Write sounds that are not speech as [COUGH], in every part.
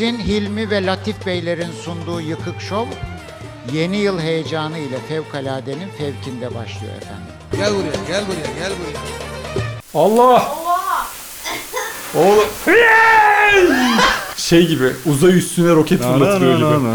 Muhsin, Hilmi ve Latif Beylerin sunduğu Yıkık Şov yeni yıl heyecanı ile fevkaladenin fevkinde başlıyor efendim. Gel buraya, gel buraya, gel buraya. Allah! Oğlum. [LAUGHS] şey gibi uzay üstüne roket fırlatılıyor gibi.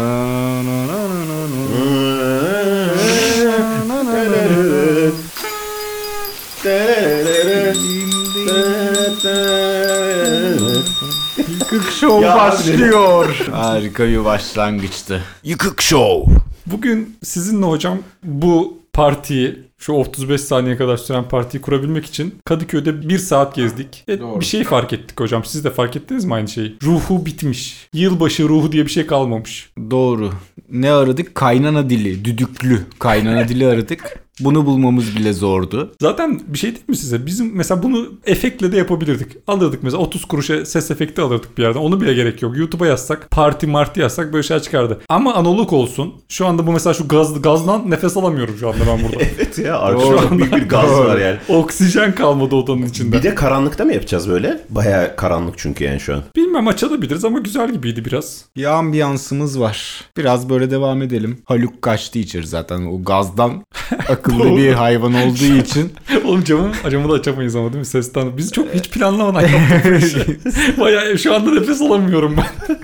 Show Ya başlıyor. Harika bir başlangıçtı. Yıkık Show. Bugün sizinle hocam bu partiyi şu 35 saniye kadar süren partiyi kurabilmek için Kadıköy'de bir saat gezdik. Ve Doğru. bir şey fark ettik hocam. Siz de fark ettiniz mi aynı şeyi? Ruhu bitmiş. Yılbaşı ruhu diye bir şey kalmamış. Doğru. Ne aradık? Kaynana dili. Düdüklü kaynana dili aradık. Bunu bulmamız bile zordu. Zaten bir şey değil mi size? Bizim mesela bunu efektle de yapabilirdik. Alırdık mesela 30 kuruşa ses efekti alırdık bir yerden. Onu bile gerek yok. YouTube'a yazsak, parti marti yazsak böyle şeyler çıkardı. Ama analog olsun. Şu anda bu mesela şu gaz, gazdan nefes alamıyorum şu anda ben burada. [LAUGHS] Evet ya arkada Doğru. çok büyük bir gaz Doğru. var yani. Oksijen kalmadı odanın içinde. Bir de karanlıkta mı yapacağız böyle? Baya karanlık çünkü yani şu an. Bilmem açabiliriz ama güzel gibiydi biraz. Bir ambiyansımız var. Biraz böyle devam edelim. Haluk kaçtı içeri zaten. O gazdan [LAUGHS] akıllı bir hayvan olduğu [LAUGHS] için. Oğlum camı, camı da açamayız ama değil mi? Sesten. Biz çok hiç planlamadan yaptık. [LAUGHS] Bayağı şu anda nefes alamıyorum ben.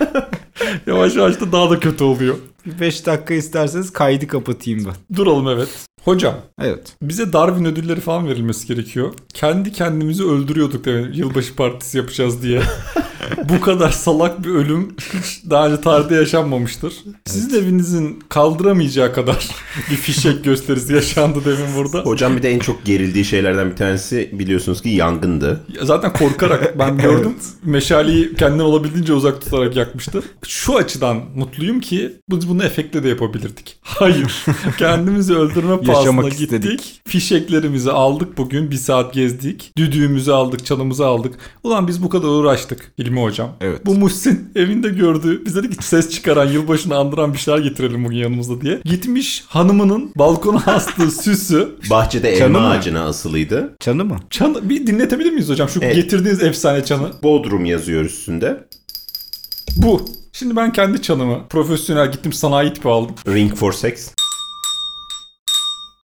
yavaş yavaş da daha da kötü oluyor. 5 dakika isterseniz kaydı kapatayım ben. Duralım evet. Hocam Evet. bize Darwin ödülleri falan verilmesi gerekiyor. Kendi kendimizi öldürüyorduk demek yılbaşı partisi yapacağız diye. [LAUGHS] Bu kadar salak bir ölüm hiç daha önce tarihte yaşanmamıştır. Sizin evinizin kaldıramayacağı kadar [LAUGHS] bir fişek gösterisi yaşandı demin burada. Hocam bir de en çok gerildiği şeylerden bir tanesi biliyorsunuz ki yangındı. Zaten korkarak ben [LAUGHS] gördüm. Meşaleyi kendinden olabildiğince uzak tutarak yakmıştı. Şu açıdan mutluyum ki biz bunu efektle de yapabilirdik. Hayır. Kendimizi öldürme Yaşamak gittik. istedik. Fişeklerimizi aldık bugün. Bir saat gezdik. Düdüğümüzü aldık. Çalımızı aldık. Ulan biz bu kadar uğraştık. İlmi hocam. Evet. Bu Muhsin [LAUGHS] evinde gördü. Biz dedik ki ses çıkaran yılbaşını andıran bir şeyler getirelim bugün yanımızda diye. Gitmiş hanımının balkona [LAUGHS] astığı süsü. Bahçede elma mı? ağacına asılıydı. Çanı mı? Çanı bir dinletebilir miyiz hocam? Şu Evet. getirdiğiniz efsane çanı. Bodrum yazıyor üstünde. Bu. Şimdi ben kendi çanımı profesyonel gittim sanayi tipi aldım. Ring for Sex.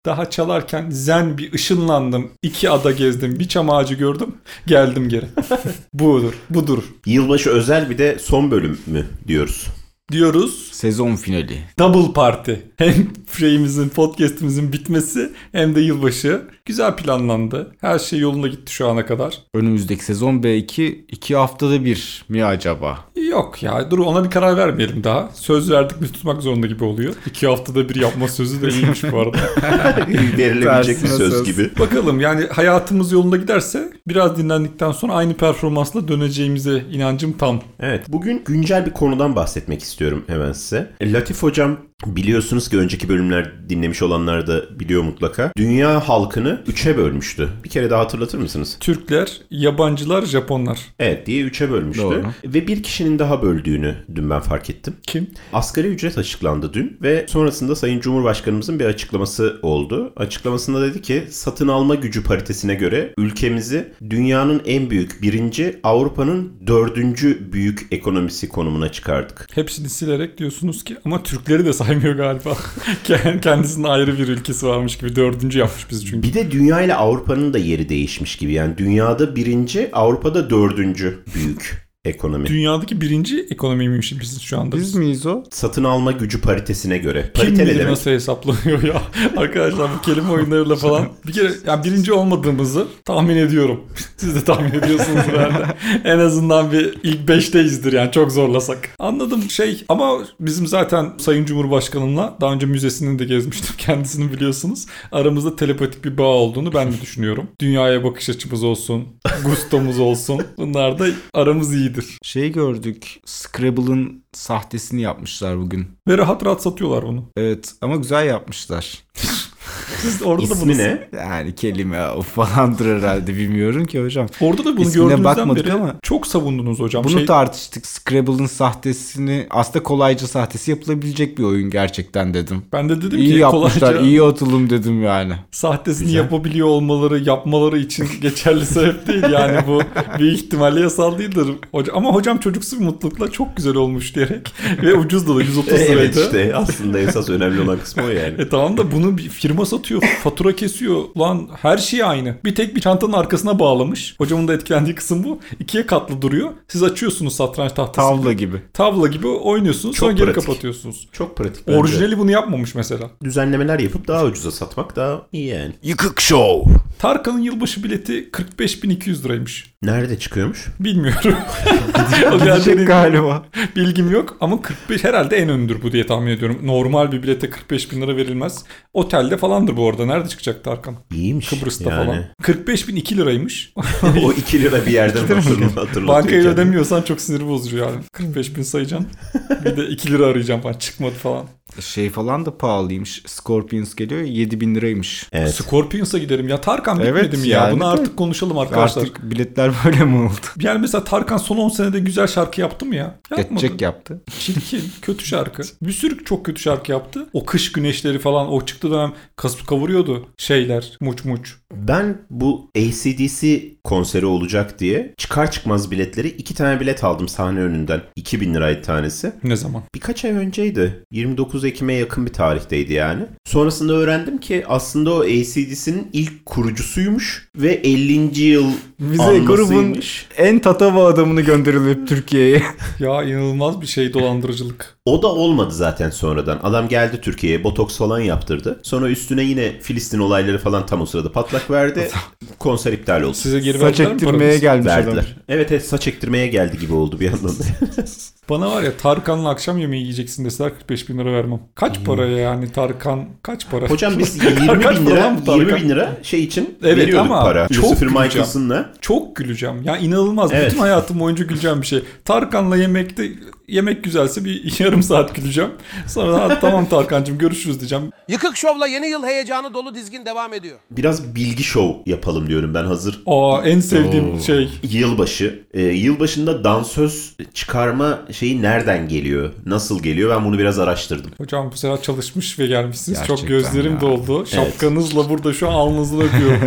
Daha çalarken zen bir ışınlandım. İki ada gezdim. Bir çam ağacı gördüm. Geldim geri. [LAUGHS] Budur. Budur. Yılbaşı özel bir de son bölüm mü diyoruz. Diyoruz. Sezon finali. Double party. Hem şeyimizin, podcast'imizin bitmesi hem de yılbaşı. Güzel planlandı. Her şey yolunda gitti şu ana kadar. Önümüzdeki sezon belki 2 haftada bir mi acaba? Yok ya dur ona bir karar vermeyelim daha. Söz verdik mi tutmak zorunda gibi oluyor. İki haftada bir yapma sözü de iyiymiş bu arada. [LAUGHS] Verilebilecek bir söz söz. gibi. Bakalım yani hayatımız yolunda giderse biraz dinlendikten sonra aynı performansla döneceğimize inancım tam. Evet. Bugün güncel bir konudan bahsetmek istiyorum hemen size. Latif hocam biliyorsunuz ki önceki bölümler dinlemiş olanlar da biliyor mutlaka. Dünya halkını üçe bölmüştü. Bir kere daha hatırlatır mısınız? Türkler, yabancılar, Japonlar. Evet diye üçe bölmüştü. Doğru. Ve bir kişinin daha böldüğünü dün ben fark ettim. Kim? Asgari ücret açıklandı dün ve sonrasında Sayın Cumhurbaşkanımızın bir açıklaması oldu. Açıklamasında dedi ki satın alma gücü paritesine göre ülkemizi dünyanın en büyük birinci Avrupa'nın dördüncü büyük ekonomisi konumuna çıkardık. Hepsini silerek diyorsunuz ki ama Türkleri de saymıyor galiba. [LAUGHS] Kendisinin ayrı bir ülkesi varmış gibi dördüncü yapmış bizi çünkü. Bir de dünya ile Avrupa'nın da yeri değişmiş gibi. Yani dünyada birinci, Avrupa'da dördüncü büyük ekonomi. Dünyadaki birinci ekonomiymiş biz şu anda. Biz miyiz o? Satın alma gücü paritesine göre. Kim Parite bilir nasıl hesaplanıyor ya. [LAUGHS] Arkadaşlar bu kelime oyunlarıyla falan. Bir kere yani birinci olmadığımızı tahmin ediyorum. [LAUGHS] Siz de tahmin ediyorsunuz herhalde. [LAUGHS] en azından bir ilk beşteyizdir yani çok zorlasak. Anladım şey ama bizim zaten Sayın Cumhurbaşkanımla daha önce müzesini de gezmiştim kendisini biliyorsunuz. Aramızda telepatik bir bağ olduğunu ben de düşünüyorum. Dünyaya bakış açımız olsun, gustomuz olsun. Bunlar da aramız iyidir. Şey gördük. Scrabble'ın sahtesini yapmışlar bugün. Ve rahat rahat satıyorlar bunu. Evet ama güzel yapmışlar. [LAUGHS] Siz orada da bunu İsmi ne? Yani kelime o falandır herhalde bilmiyorum ki hocam. Orada da bunu İsmine gördüğünüzden bakmadık beri ama. çok savundunuz hocam. Bunu Şey- tartıştık. Scrabble'ın sahtesini aslında kolayca sahtesi yapılabilecek bir oyun gerçekten dedim. ben de dedim iyi ki yapmışlar, kolayca iyi atılım dedim yani. sahtesini yapabiliyor olmaları, yapmaları için [LAUGHS] geçerli sebep değil. Yani bu büyük ihtimalle yasal değildir. Hoca, ama hocam çocuksu bir mutlulukla çok güzel olmuş diyerek ve ucuz da da [LAUGHS] 130 liraydı. evet işte aslında esas önemli olan kısmı o yani. E tamam da bunu bir firma satıyor, fatura kesiyor. Lan her şey aynı. Bir tek bir çantanın arkasına bağlamış. Hocamın da etkilendiği kısım bu. İkiye katlı duruyor. Siz açıyorsunuz satranç tahtası. Tavla gibi. gibi. Tavla gibi oynuyorsunuz. Çok sonra geri pratik. kapatıyorsunuz. Çok pratik. bence. Orijinali bunu yapmamış mesela. düzenlemeler yapıp daha ucuza satmak daha iyi yani. Yıkık Show. Tarkan'ın yılbaşı bileti 45.200 liraymış. Nerede çıkıyormuş? Bilmiyorum. [LAUGHS] Gidecek galiba. bilgim yok ama 45 herhalde en öndür bu diye tahmin ediyorum. Normal bir bilete 45 bin lira verilmez. Otelde falandır bu arada. Nerede çıkacak Tarkan? İyiymiş. Kıbrıs'ta yani. falan. 45 bin 2 liraymış. [LAUGHS] o 2 lira bir yerden hatırlatıyor. Bankayı ödemiyorsan çok sinir bozucu yani. 45 bin sayacaksın. Bir de 2 lira arayacağım falan. Çıkmadı falan. Şey falan da pahalıymış. Scorpions geliyor 7000 liraymış. Evet. Scorpions'a giderim. Ya Tarkan Evet, bitmedi mi ya? yani Bunu de- artık konuşalım arkadaşlar. Artık biletler böyle mi oldu? [LAUGHS] Yani mesela Tarkan son 10 senede güzel şarkı yaptı mı ya? Yapmadı. Geçecek yaptı. Çirkin, [LAUGHS] kötü şarkı. Bir sürü çok kötü şarkı yaptı. O kış güneşleri falan o çıktı dönem kasıp kavuruyordu şeyler muç muç. Ben bu ACDC konseri olacak diye çıkar çıkmaz biletleri iki tane bilet aldım sahne önünden. 2000 liraydı tanesi. Ne zaman? Birkaç ay önceydi. 29 Ekim'e yakın bir tarihteydi yani. Sonrasında öğrendim ki aslında o ACDC'nin ilk kurucusuymuş ve 50. yıl Bize grubun en tatava adamını gönderilip Türkiye'ye. [LAUGHS] Ya inanılmaz bir şey dolandırıcılık. O da olmadı zaten sonradan. Adam geldi Türkiye'ye botoks falan yaptırdı. Sonra üstüne yine Filistin olayları falan tam o sırada patlak verdi. [LAUGHS] Konser iptal oldu. Size geri Saç ektirmeye gelmiş adam. Verdiler. Evet evet saç ektirmeye geldi gibi oldu bir yandan. [LAUGHS] Bana var ya Tarkan'la akşam yemeği yiyeceksin deseler 45 bin lira vermem. Kaç paraya yani Tarkan? Kaç para? Hocam biz [LAUGHS] 20 Kaç bin para lira, lan bu 20 Tarkan? bin lira şey için Evet veriyorduk ama para. çok Lucifer güleceğim. Michaels'ınla. Çok güleceğim. Ya inanılmaz. Evet. Bütün hayatım boyunca güleceğim bir şey. Tarkan'la yemekte yemek güzelse bir [LAUGHS] yarım saat güleceğim. Sonra "Ha, tamam Tarkan'cığım görüşürüz diyeceğim. Yıkık Şov'la yeni yıl heyecanı dolu dizgin devam ediyor. Biraz bilgi şov yapalım diyorum ben hazır. Aa en sevdiğim şey. Yılbaşı. Ee, yılbaşında dansöz çıkarma şeyi nereden geliyor? Nasıl geliyor? Ben bunu biraz araştırdım. Hocam bu sefer çalışmış ve gelmişsiniz. Çok Gerçekten gözlerim ya. doldu. Şapkanızla burada şu an alnınızla öpüyorum.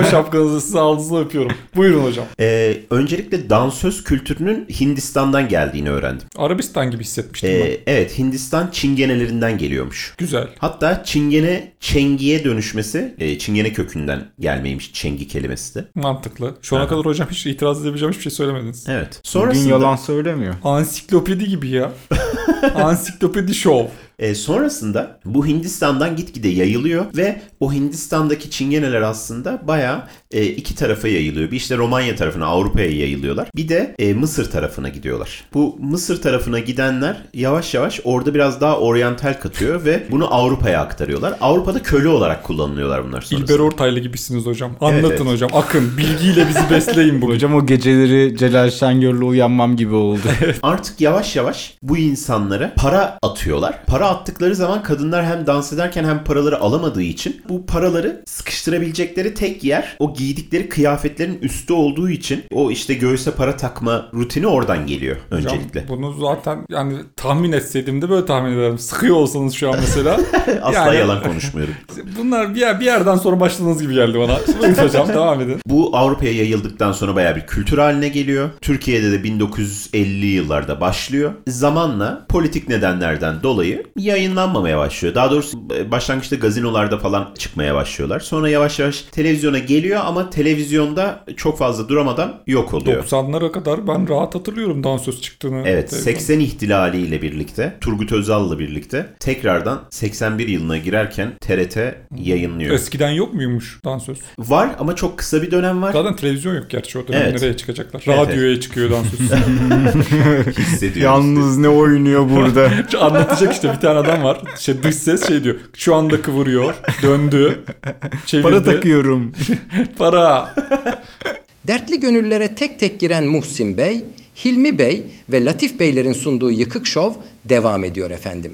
o [LAUGHS] şapkanızla size alnınızla öpüyorum. Buyurun hocam. Ee, öncelikle dansöz kültürünün Hindistan'dan geldiğini öğrendim. Arabistan gibi hissetmiştim ben. Ee, evet Hindistan çingenelerinden geliyormuş. Güzel. Hatta çingene çengiye dönüşmesi e, çingene kökünden gelmeymiş çengi kelimesi de. Mantıklı. Şu ana Aha. kadar hocam hiç itiraz edebileceğim hiçbir şey söylemediniz. Evet. Bugün Sonrasında yalan söylemiyor. Ansiklopedi gibi ya. [LAUGHS] Ansiklopedi şov. E, sonrasında bu Hindistan'dan gitgide yayılıyor ve o Hindistan'daki çingeneler aslında bayağı e, iki tarafa yayılıyor. Bir işte Romanya tarafına, Avrupa'ya yayılıyorlar. Bir de e, Mısır tarafına gidiyorlar. Bu Mısır tarafına gidenler yavaş yavaş orada biraz daha oryantal katıyor ve bunu Avrupa'ya aktarıyorlar. Avrupa'da köle olarak kullanılıyorlar bunlar sonrasında. İlber Ortaylı gibisiniz hocam. Anlatın evet. hocam. Akın. Bilgiyle bizi besleyin bugün. Hocam o geceleri Celal Şengör'le uyanmam gibi oldu. [LAUGHS] Artık yavaş yavaş bu insanlara para atıyorlar. Para attıkları zaman kadınlar hem dans ederken hem paraları alamadığı için bu paraları sıkıştırabilecekleri tek yer o giydikleri kıyafetlerin üstü olduğu için o işte göğüse para takma rutini oradan geliyor Hocam, öncelikle. bunu zaten yani tahmin etseydim de böyle tahmin ederim. Sıkıyor olsanız şu an mesela. [LAUGHS] Asla yani- yalan konuşmuyorum. [LAUGHS] Bunlar bir, yer, bir yerden sonra başladığınız gibi geldi bana. Buyurun hocam [LAUGHS] devam edin. Bu Avrupa'ya yayıldıktan sonra bayağı bir kültür haline geliyor. Türkiye'de de 1950'li yıllarda başlıyor. Zamanla politik nedenlerden dolayı yayınlanmamaya başlıyor. Daha doğrusu e, başlangıçta gazinolarda falan çıkmaya başlıyorlar. Sonra yavaş yavaş televizyona geliyor ama televizyonda çok fazla duramadan yok oluyor. 90'lara kadar ben rahat hatırlıyorum dansöz çıktığını. Evet Televizyonda. 80 ihtilaliyle birlikte Turgut Özal'la birlikte tekrardan 81 yılına girerken TRT yayınlıyor. Eskiden yok muymuş dansöz? Var ama çok kısa bir dönem var. Zaten televizyon yok gerçi o dönem Evet. nereye çıkacaklar? Evet, Radyoya çıkıyor dansöz. [LAUGHS] [LAUGHS] Hissediyoruz. Yalnız ne oynuyor burada? [LAUGHS] Anlatacak işte bir tane adam var. Şey, dış ses şey diyor. Şu anda kıvırıyor. Döndü. Çevirdi. Para takıyorum. [LAUGHS] Para. Dertli gönüllere tek tek giren Muhsin Bey, Hilmi Bey ve Latif Beylerin sunduğu Yıkık Şov devam ediyor efendim.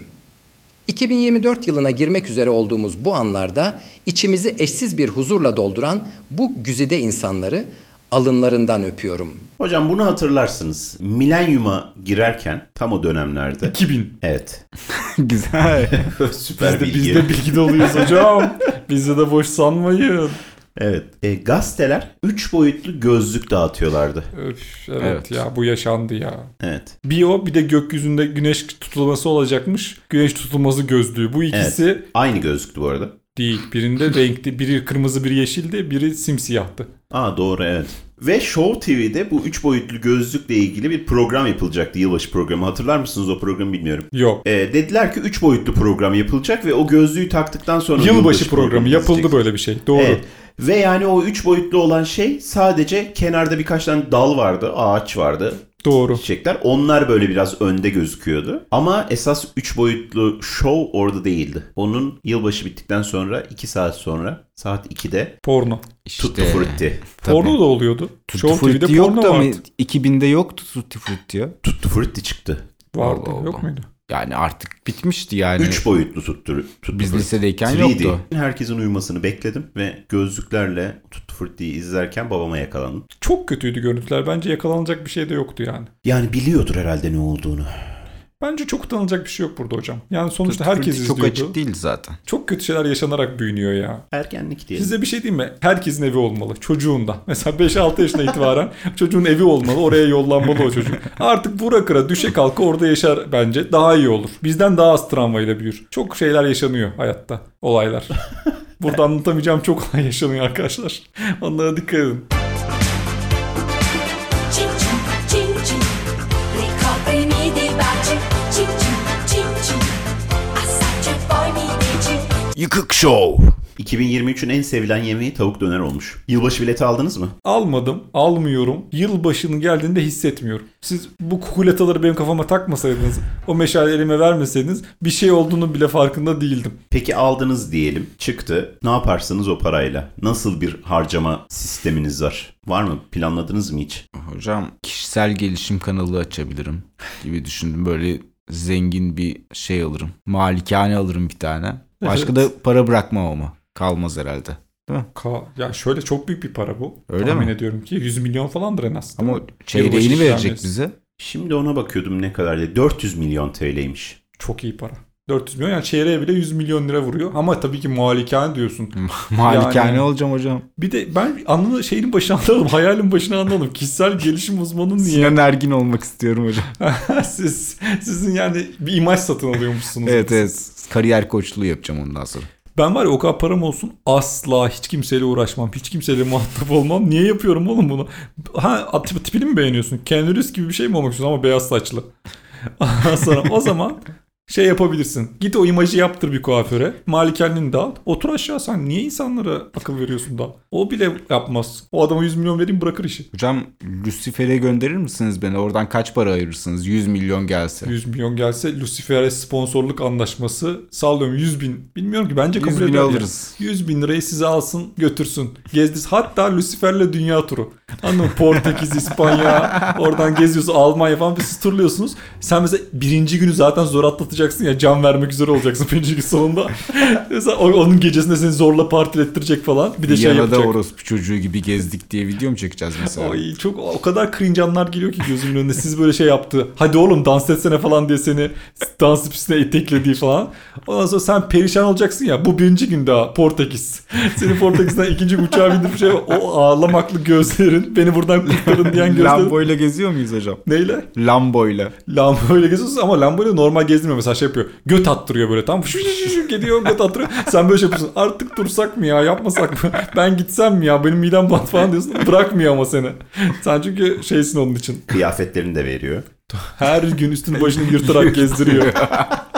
2024 yılına girmek üzere olduğumuz bu anlarda içimizi eşsiz bir huzurla dolduran bu güzide insanları alınlarından öpüyorum. Hocam bunu hatırlarsınız. Milenyuma girerken tam o dönemlerde. 2000. Evet. [LAUGHS] Güzel. [LAUGHS] Süper Biz de, bilgi. biz de bilgi doluyuz hocam. Bizde de boş sanmayın. Evet. E, gazeteler 3 boyutlu gözlük dağıtıyorlardı. Öf, evet, Evet. ya bu yaşandı ya. Evet. Bir o bir de gökyüzünde güneş tutulması olacakmış. Güneş tutulması gözlüğü. Bu ikisi Aynı gözlüktü bu arada. Değil. Birinde [LAUGHS] renkli, biri kırmızı, biri yeşildi, biri simsiyahtı. Aa doğru evet. Ve Show TV'de bu 3 boyutlu gözlükle ilgili bir program yapılacaktı. Yılbaşı programı. Hatırlar mısınız o programı bilmiyorum. Yok. E, dediler ki 3 boyutlu program yapılacak ve o gözlüğü taktıktan sonra Yılbaşı programı yapıldı izleyecek. böyle bir şey. Doğru. Evet. Ve yani o 3 boyutlu olan şey sadece kenarda birkaç tane dal vardı, ağaç vardı, Doğru. çiçekler. Onlar böyle biraz önde gözüküyordu. Ama esas 3 boyutlu show orada değildi. Onun yılbaşı bittikten sonra 2 saat sonra saat 2'de Porno. İşte. Tutti Frutti. Tabii. Porno da oluyordu. Tutti Show TV'de Frutti porno yoktu ama vardı. 2000'de yoktu Tutti Frutti ya. Tutti Frutti çıktı. Vardı. Allah Allah. Yok muydu? Yani artık bitmişti yani. 3 boyutlu Tutti, tutti Biz lisedeyken 3D. yoktu. Herkesin uyumasını bekledim ve gözlüklerle Tutti Frutti'yi izlerken babama yakalandım. Çok kötüydü görüntüler. Bence yakalanacak bir şey de yoktu yani. Yani biliyordur herhalde ne olduğunu. Bence çok utanılacak bir şey yok burada hocam. Yani sonuçta herkes Frutti izliyordu. çok açık değil zaten. Çok kötü şeyler yaşanarak büyünüyor ya. Ergenlik diyelim. Size bir şey diyeyim mi? Herkesin evi olmalı. Çocuğundan. [LAUGHS] Mesela 5-6 yaşına itibaren çocuğun evi olmalı. Oraya yollanmalı o çocuk. Artık vura kıra düşe kalka orada yaşar bence. Daha iyi olur. Bizden daha az travmayla büyür. Çok şeyler yaşanıyor hayatta. Olaylar. [LAUGHS] Burada anlatamayacağım çok olay yaşanıyor arkadaşlar. Onlara dikkat edin. Yıkık Show. 2023'ün en sevilen yemeği tavuk döner olmuş. Yılbaşı bileti aldınız mı? Almadım, almıyorum. Yılbaşının geldiğinde hissetmiyorum. Siz bu kukuletaları benim kafama takmasaydınız, o meşale elime vermeseydiniz bir şey olduğunu bile farkında değildim. Peki aldınız diyelim. Çıktı. Ne yaparsınız o parayla? Nasıl bir harcama sisteminiz var? Var mı? Planladınız mı hiç? Hocam kişisel gelişim kanalı açabilirim gibi düşündüm. Böyle zengin bir şey alırım. Malikane alırım bir tane. Başka da para bırakmam ama. Kalmaz herhalde. Değil mi? Ka- ya şöyle çok büyük bir para bu. Öyle Tahmin mi? ediyorum ki 100 milyon falandır en az. Ama çeyreğini verecek bize. Şimdi ona bakıyordum ne kadar diye. 400 milyon TL'ymiş. Çok iyi para. 400 milyon yani çeyreğe bile 100 milyon lira vuruyor. Ama tabii ki malikane diyorsun. [LAUGHS] Malikane Yani- olacağım hocam. Bir de ben anını şeyin başına anladım. [LAUGHS] Hayalin başına anladım. Kişisel gelişim uzmanı niye? Sinan Ergin olmak istiyorum hocam. [LAUGHS] Siz, sizin yani bir imaj satın alıyormuşsunuz. evet evet. Kariyer koçluğu yapacağım ondan sonra. Ben var ya o kadar param olsun asla hiç kimseyle uğraşmam. Hiç kimseyle muhatap olmam. Niye yapıyorum oğlum bunu? Ha tip, tipini mi beğeniyorsun? Keanu Reeves gibi bir şey mi olmak istiyorsun ama beyaz saçlı? [LAUGHS] Sonra o zaman şey yapabilirsin. Git o imajı yaptır bir kuaföre. Malikaneni de al. Otur aşağı sen. Niye insanlara akıl veriyorsun da? O bile yapmaz. O adama 100 milyon vereyim bırakır işi. Hocam Lucifer'e gönderir misiniz beni? Oradan kaç para ayırırsınız? 100 milyon gelse. 100 milyon gelse Lucifer'e sponsorluk anlaşması sallıyorum 100 bin. Bilmiyorum ki bence 100 kabul bin ederler. alırız. 100 bin lirayı size alsın götürsün. Gezdir. Hatta Lucifer'le dünya turu. Anladın mı? Portekiz, İspanya. Oradan geziyorsun. Almanya falan. Siz turluyorsunuz. Sen mesela birinci günü zaten zor atlatacaksın ya. Can vermek üzere olacaksın [LAUGHS] birinci gün sonunda. [LAUGHS] mesela onun gecesinde seni zorla partilettirecek falan. Bir de şey Yanada yapacak. orospu çocuğu gibi gezdik diye video mu çekeceğiz mesela? Ay çok o kadar cringe anlar geliyor ki gözümün önüne. Siz böyle şey yaptı. Hadi oğlum dans etsene falan diye seni dans pistine iteklediği falan. Ondan sonra sen perişan olacaksın ya. Bu birinci gün daha Portekiz. Seni Portekiz'den [LAUGHS] ikinci uçağa bindirip şey o ağlamaklı gözlerin beni buradan kurtarın diyen gözlerin. Lambo ile geziyor muyuz hocam? Neyle? Lambo ile. Lambo ile geziyorsun ama Lambo ile normal gezdirmiyor. Mesela şey yapıyor. Göt attırıyor böyle tam. Gidiyor göt attırıyor. Sen böyle şey yapıyorsun. Artık dursak mı ya yapmasak mı? [LAUGHS] Ben gitsem mi ya benim midem bant falan diyorsun. Bırakmıyor ama seni. Sen çünkü şeysin onun için. Kıyafetlerini de veriyor. Her gün üstünü başını yırtarak gezdiriyor. [LAUGHS]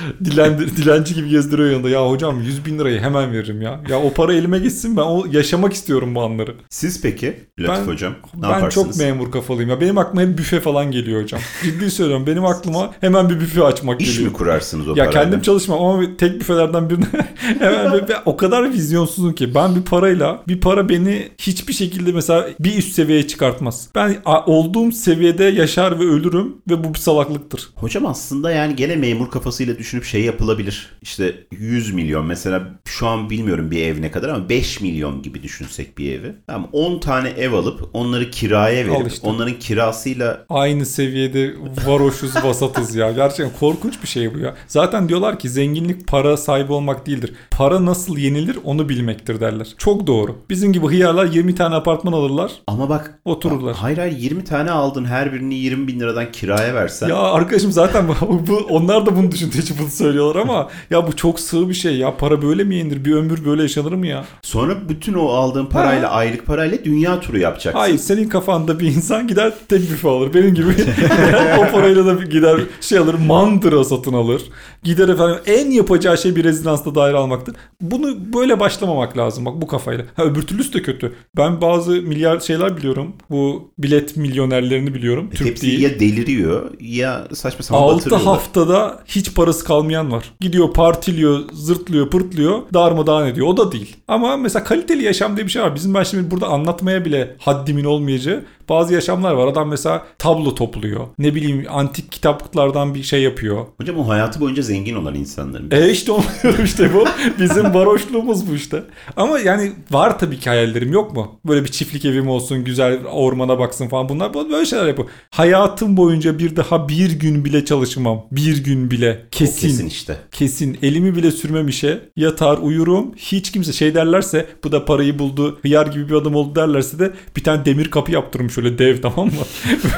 [LAUGHS] Dilendir, dilenci gibi gezdiriyor yanında. Ya hocam 100 bin lirayı hemen veririm ya. Ya o para elime geçsin ben o yaşamak istiyorum bu anları. Siz peki Latif Ben- Hocam ne ben yaparsınız? çok memur kafalıyım ya. Benim aklıma hep büfe falan geliyor hocam. Ciddi söylüyorum. Benim aklıma hemen bir büfe açmak İş geliyor. mi kurarsınız o Ya parayla? kendim çalışmam ama bir- tek büfelerden birine [LAUGHS] hemen ben o kadar vizyonsuzum ki ben bir parayla bir para beni hiçbir şekilde mesela bir üst seviyeye çıkartmaz. Ben olduğum seviyede yaşar ve ölürüm ve bu bir salaklıktır. Hocam aslında yani gene memur kafasıyla düşünüp şey yapılabilir. İşte 100 milyon mesela şu an bilmiyorum bir ev ne kadar ama 5 milyon gibi düşünsek bir evi. Tamam 10 tane ev alıp onları kiraya verip işte. onların kirasıyla Aynı seviyede varoşuz [LAUGHS] vasatız ya. Gerçekten korkunç bir şey bu ya. Zaten diyorlar ki zenginlik para sahibi olmak değildir. Para nasıl yenilir onu bilmektir derler. Çok doğru. Bizim gibi hıyarlar 20 tane apartman alırlar. ama bak Otururlar. Hayır hayır 20 tane aldın her birini 20 bin liradan kiraya versen. Ya arkadaşım zaten [LAUGHS] bu, bu- onlar da bunu düşündüğü için bunu söylüyorlar ama ya bu çok sığ bir şey ya. Para böyle mi yenilir? Bir ömür böyle yaşanır mı ya? Sonra bütün o aldığın parayla aylık parayla dünya turu yapacaksın. Hayır senin kafanda bir insan gider tek büfe alır. Benim gibi [LAUGHS] o parayla da gider şey alır mandıra satın alır. Gider efendim en yapacağı şey bir rezidansta daire almaktır. Bunu böyle başlamamak lazım bak bu kafayla. Ha öbür türlüsü de kötü. Ben bazı milyar şeyler biliyorum. Bu bilet milyonerlerini biliyorum. Türk Hepsi değil. ya deliriyor ya saçma sapan 6 batırıyorlar. haftada hiç parası kalmayan var. Gidiyor partiliyor, zırtlıyor, pırtlıyor, darmadağın ediyor. O da değil. Ama mesela kaliteli yaşam diye bir şey var. Bizim ben şimdi burada anlatmaya bile haddimin olmayacağı bazı yaşamlar var. Adam mesela tablo topluyor. Ne bileyim antik kitaplıklardan bir şey yapıyor. Hocam o hayatı boyunca zengin olan insanların. E işte onu [LAUGHS] diyorum işte bu. Bizim varoşluğumuz bu işte. Ama yani var tabii ki hayallerim yok mu? Böyle bir çiftlik evim olsun, güzel ormana baksın falan bunlar bu- böyle şeyler yapıyor. Hayatım boyunca bir daha bir gün bile çalışmam. Bir gün bile. O Kesin. kesin işte. Kesin. Elimi bile sürmem işe. Yatar uyurum. Hiç kimse şey derlerse bu da parayı buldu. Hıyar gibi bir adam oldu derlerse de bir tane demir kapı yaptırırım şöyle dev [LAUGHS] tamam mı?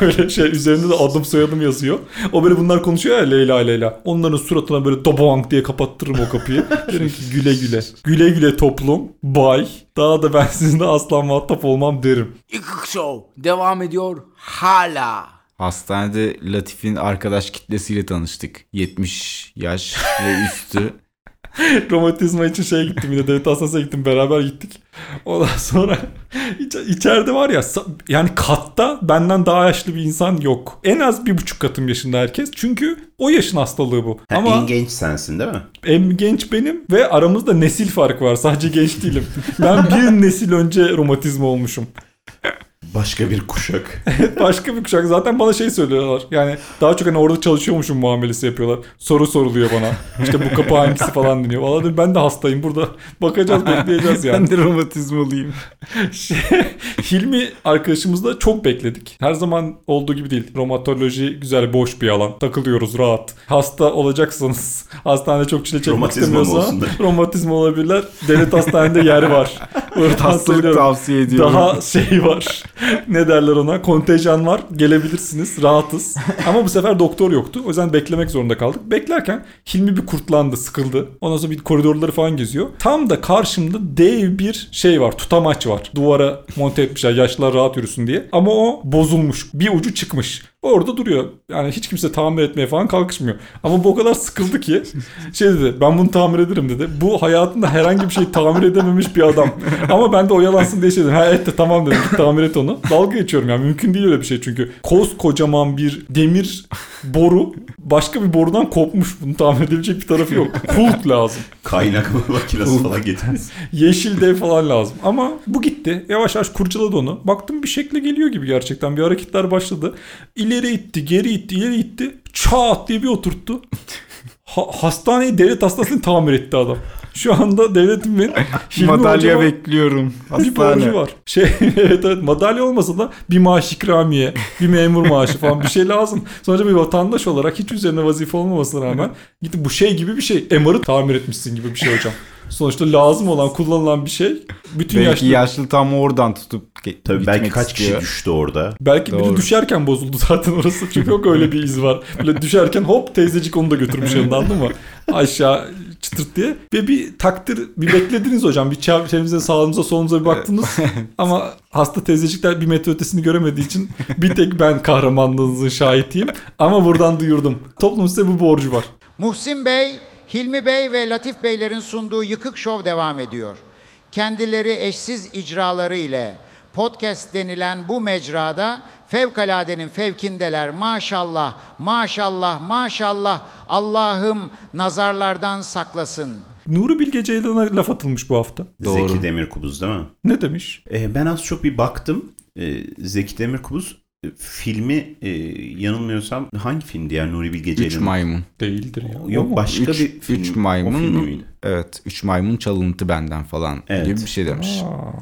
böyle şey üzerinde de adım soyadım yazıyor. O böyle bunlar konuşuyor ya Leyla Leyla. Onların suratına böyle dobonk diye kapattırırım o kapıyı. [LAUGHS] Derim ki güle güle. Güle güle toplum. Bay. Daha da ben [LAUGHS] sizinle asla muhatap olmam derim. Yıkık Show devam ediyor hala. Hastanede Latif'in arkadaş kitlesiyle tanıştık. 70 yaş ve üstü. [LAUGHS] Romatizma için şeye gittim yine devlet hastanesine gittim beraber gittik. Ondan sonra [LAUGHS] iç- içeride var ya yani katta benden daha yaşlı bir insan yok. En az bir buçuk katım yaşında herkes. Çünkü o yaşın hastalığı bu. Ha, Ama En genç sensin değil mi? en genç benim ve aramızda nesil farkı var. Sadece genç değilim. Ben bir nesil önce romatizma olmuşum. Başka bir kuşak. [LAUGHS] Başka bir kuşak. Zaten bana şey söylüyorlar. Yani daha çok hani orada çalışıyormuşum muamelesi yapıyorlar. Soru soruluyor bana. İşte bu kapı hangisi falan deniyor. Valla dedim, ben de hastayım burada. [LAUGHS] Bakacağız bekleyeceğiz yani. Ben de romatizmalıyım. [LAUGHS] Şey, Hilmi arkadaşımızla çok bekledik. Her zaman olduğu gibi değil. Romatoloji güzel boş bir alan. Takılıyoruz rahat. Hasta olacaksanız hastanede çok çile çekmek Romatizma istemiyorsa romatizma olabilirler. Devlet hastanede yer var. Hastalık tavsiye ediyorum. Daha şey var. [LAUGHS] ne derler ona? Kontenjan var. Gelebilirsiniz. Rahatız. Ama bu sefer doktor yoktu. O yüzden beklemek zorunda kaldık. Beklerken Hilmi bir kurtlandı, sıkıldı. Ondan sonra bir koridorları falan geziyor. Tam da karşımda dev bir şey var. Tutamaç var. Duvara monte etmişler yaşlılar rahat yürüsün diye. Ama o bozulmuş. Bir ucu çıkmış. Orada duruyor. Yani hiç kimse tamir etmeye falan kalkışmıyor. Ama bu o kadar sıkıldı ki şey dedi ben bunu tamir ederim dedi. Bu hayatında herhangi bir şey tamir edememiş bir adam. Ama ben de oyalansın diye şey dedim. Ha et de tamam dedim. Tamir et onu. Dalga geçiyorum yani mümkün değil öyle bir şey çünkü. Koskocaman bir demir boru başka bir borudan kopmuş. Bunu tamir edebilecek bir tarafı yok. Hulk lazım. Kaynak [LAUGHS] makinesi falan getiririz. [LAUGHS] Yeşil dev falan lazım. Ama bu gitti. Yavaş yavaş kurcaladı onu. Baktım bir şekle geliyor gibi gerçekten. Bir hareketler başladı. İleri itti, geri itti, ileri itti. Çat diye bir oturttu. [LAUGHS] Ha- hastaneyi, devlet hastanesini tamir etti adam. Şu anda devletimin [LAUGHS] Hilmi Madalya bekliyorum. bir borcu var. Şey [LAUGHS] evet evet madalya olmasa da bir maaş ikramiye, bir memur maaşı falan bir şey lazım. Sonuçta bir vatandaş olarak hiç üzerine vazife olmamasına rağmen gidip bu şey gibi bir şey. MR'ı tamir etmişsin gibi bir şey hocam. Sonuçta lazım olan, kullanılan bir şey. Bütün Belki yaşlı yaşlı tam oradan tutup ge- Tabii belki kaç kişi istiyor. düştü orada. Belki Doğru. düşerken bozuldu zaten orası. Çünkü yok öyle bir iz var. Böyle düşerken hop teyzecik onu da götürmüş yanında anladın mı? Aşağı çıtırt diye. Ve bir takdir, bir beklediniz hocam. Bir çevrenize, sağınıza, solunuza bir baktınız. Ama hasta teyzecikler bir metre ötesini göremediği için bir tek ben kahramanlığınızın şahitiyim. Ama buradan duyurdum. Toplum size bu borcu var. Muhsin Bey, Hilmi Bey ve Latif Beylerin sunduğu Yıkık Şov devam ediyor. Kendileri eşsiz icraları ile podcast denilen bu mecrada fevkaladenin fevkindeler. Maşallah, maşallah, maşallah. Allah'ım nazarlardan saklasın. Nuri Bilge Ceylan'a laf atılmış bu hafta. Doğru. Zeki Demirkubuz değil mi? Ne demiş? Ee, ben az çok bir baktım. Ee, Zeki Demirkubuz filmi e, yanılmıyorsam hangi filmdi ya Nuri Bilge Ceylan'ın? Üç maymun. Değildir ya. Yok başka Üç- bir film. üç O maymun. filmi miydi? Evet. Üç maymun çalıntı benden falan Evet. gibi bir şey demiş. Aa.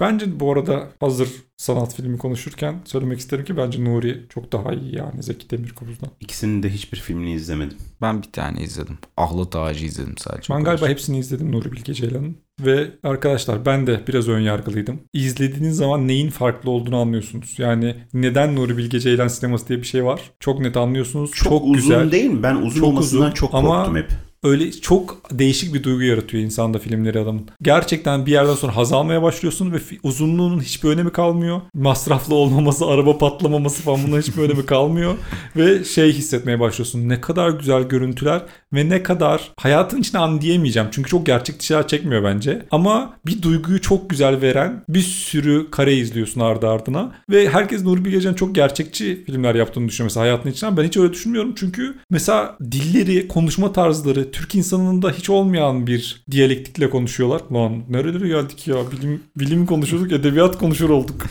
Bence bu arada hazır sanat filmi konuşurken söylemek isterim ki bence Nuri çok daha iyi yani Zeki Demirkubuz'dan. İkisinin de hiçbir filmini izlemedim. Ben bir tane izledim. Ahlat Ağacı izledim sadece. Ben O galiba hepsini izledim Nuri Bilge Ceylan'ın. Ve arkadaşlar ben de biraz ön yargılıydım. İzlediğiniz zaman neyin farklı olduğunu anlıyorsunuz. Yani neden Nuri Bilge Ceylan sineması diye bir şey var. Çok net anlıyorsunuz. Çok, Çok, uzun güzel. değil mi? Ben uzun Çok olmasından uzun çok ama- korktum hep. Öyle çok değişik bir duygu yaratıyor insanda filmleri adamın. Gerçekten bir yerden sonra haz almaya başlıyorsun ve uzunluğunun hiçbir önemi kalmıyor. Masraflı olmaması, araba patlamaması falan bunların hiçbir önemi kalmıyor. Ve şey hissetmeye başlıyorsun. Ne kadar güzel görüntüler ve ne kadar hayatın içine an diyemeyeceğim. Çünkü çok gerçekçi şeyler çekmiyor bence. Ama bir duyguyu çok güzel veren bir sürü kare izliyorsun ardı ardına. Ve herkes Nuri Bilge Ceylan'ın çok gerçekçi filmler yaptığını düşünüyor mesela hayatın içinden. Ben hiç öyle düşünmüyorum. Çünkü mesela dilleri, konuşma tarzları Türk insanında hiç olmayan bir diyalektikle konuşuyorlar. Lan nerelere geldik ya? Bilim, bilim konuşuyorduk, edebiyat konuşur olduk.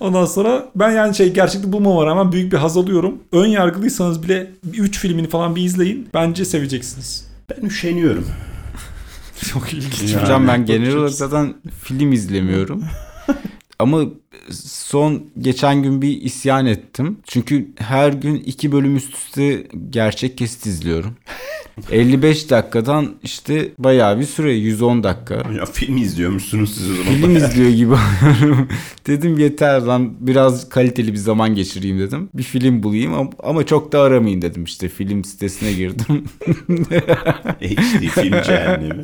Ondan sonra ben yani şey gerçekten bulmama rağmen büyük bir haz alıyorum. Ön yargılıysanız bile 3 filmini falan bir izleyin. Bence seveceksiniz. Ben üşeniyorum. [LAUGHS] Çok ilginç. Yani- Hocam ben genel olarak zaten film izlemiyorum. [LAUGHS] Ama son geçen gün bir isyan ettim. Çünkü her gün iki bölüm üst üste gerçek kesit izliyorum. 55 dakikadan işte bayağı bir süre 110 dakika. Ya film izliyormuşsunuz siz o zaman. Film [LAUGHS] izliyor gibi dedim yeter lan biraz kaliteli bir zaman geçireyim dedim. Bir film bulayım ama, çok da aramayın dedim işte film sitesine girdim. [LAUGHS] HD film cehennemi.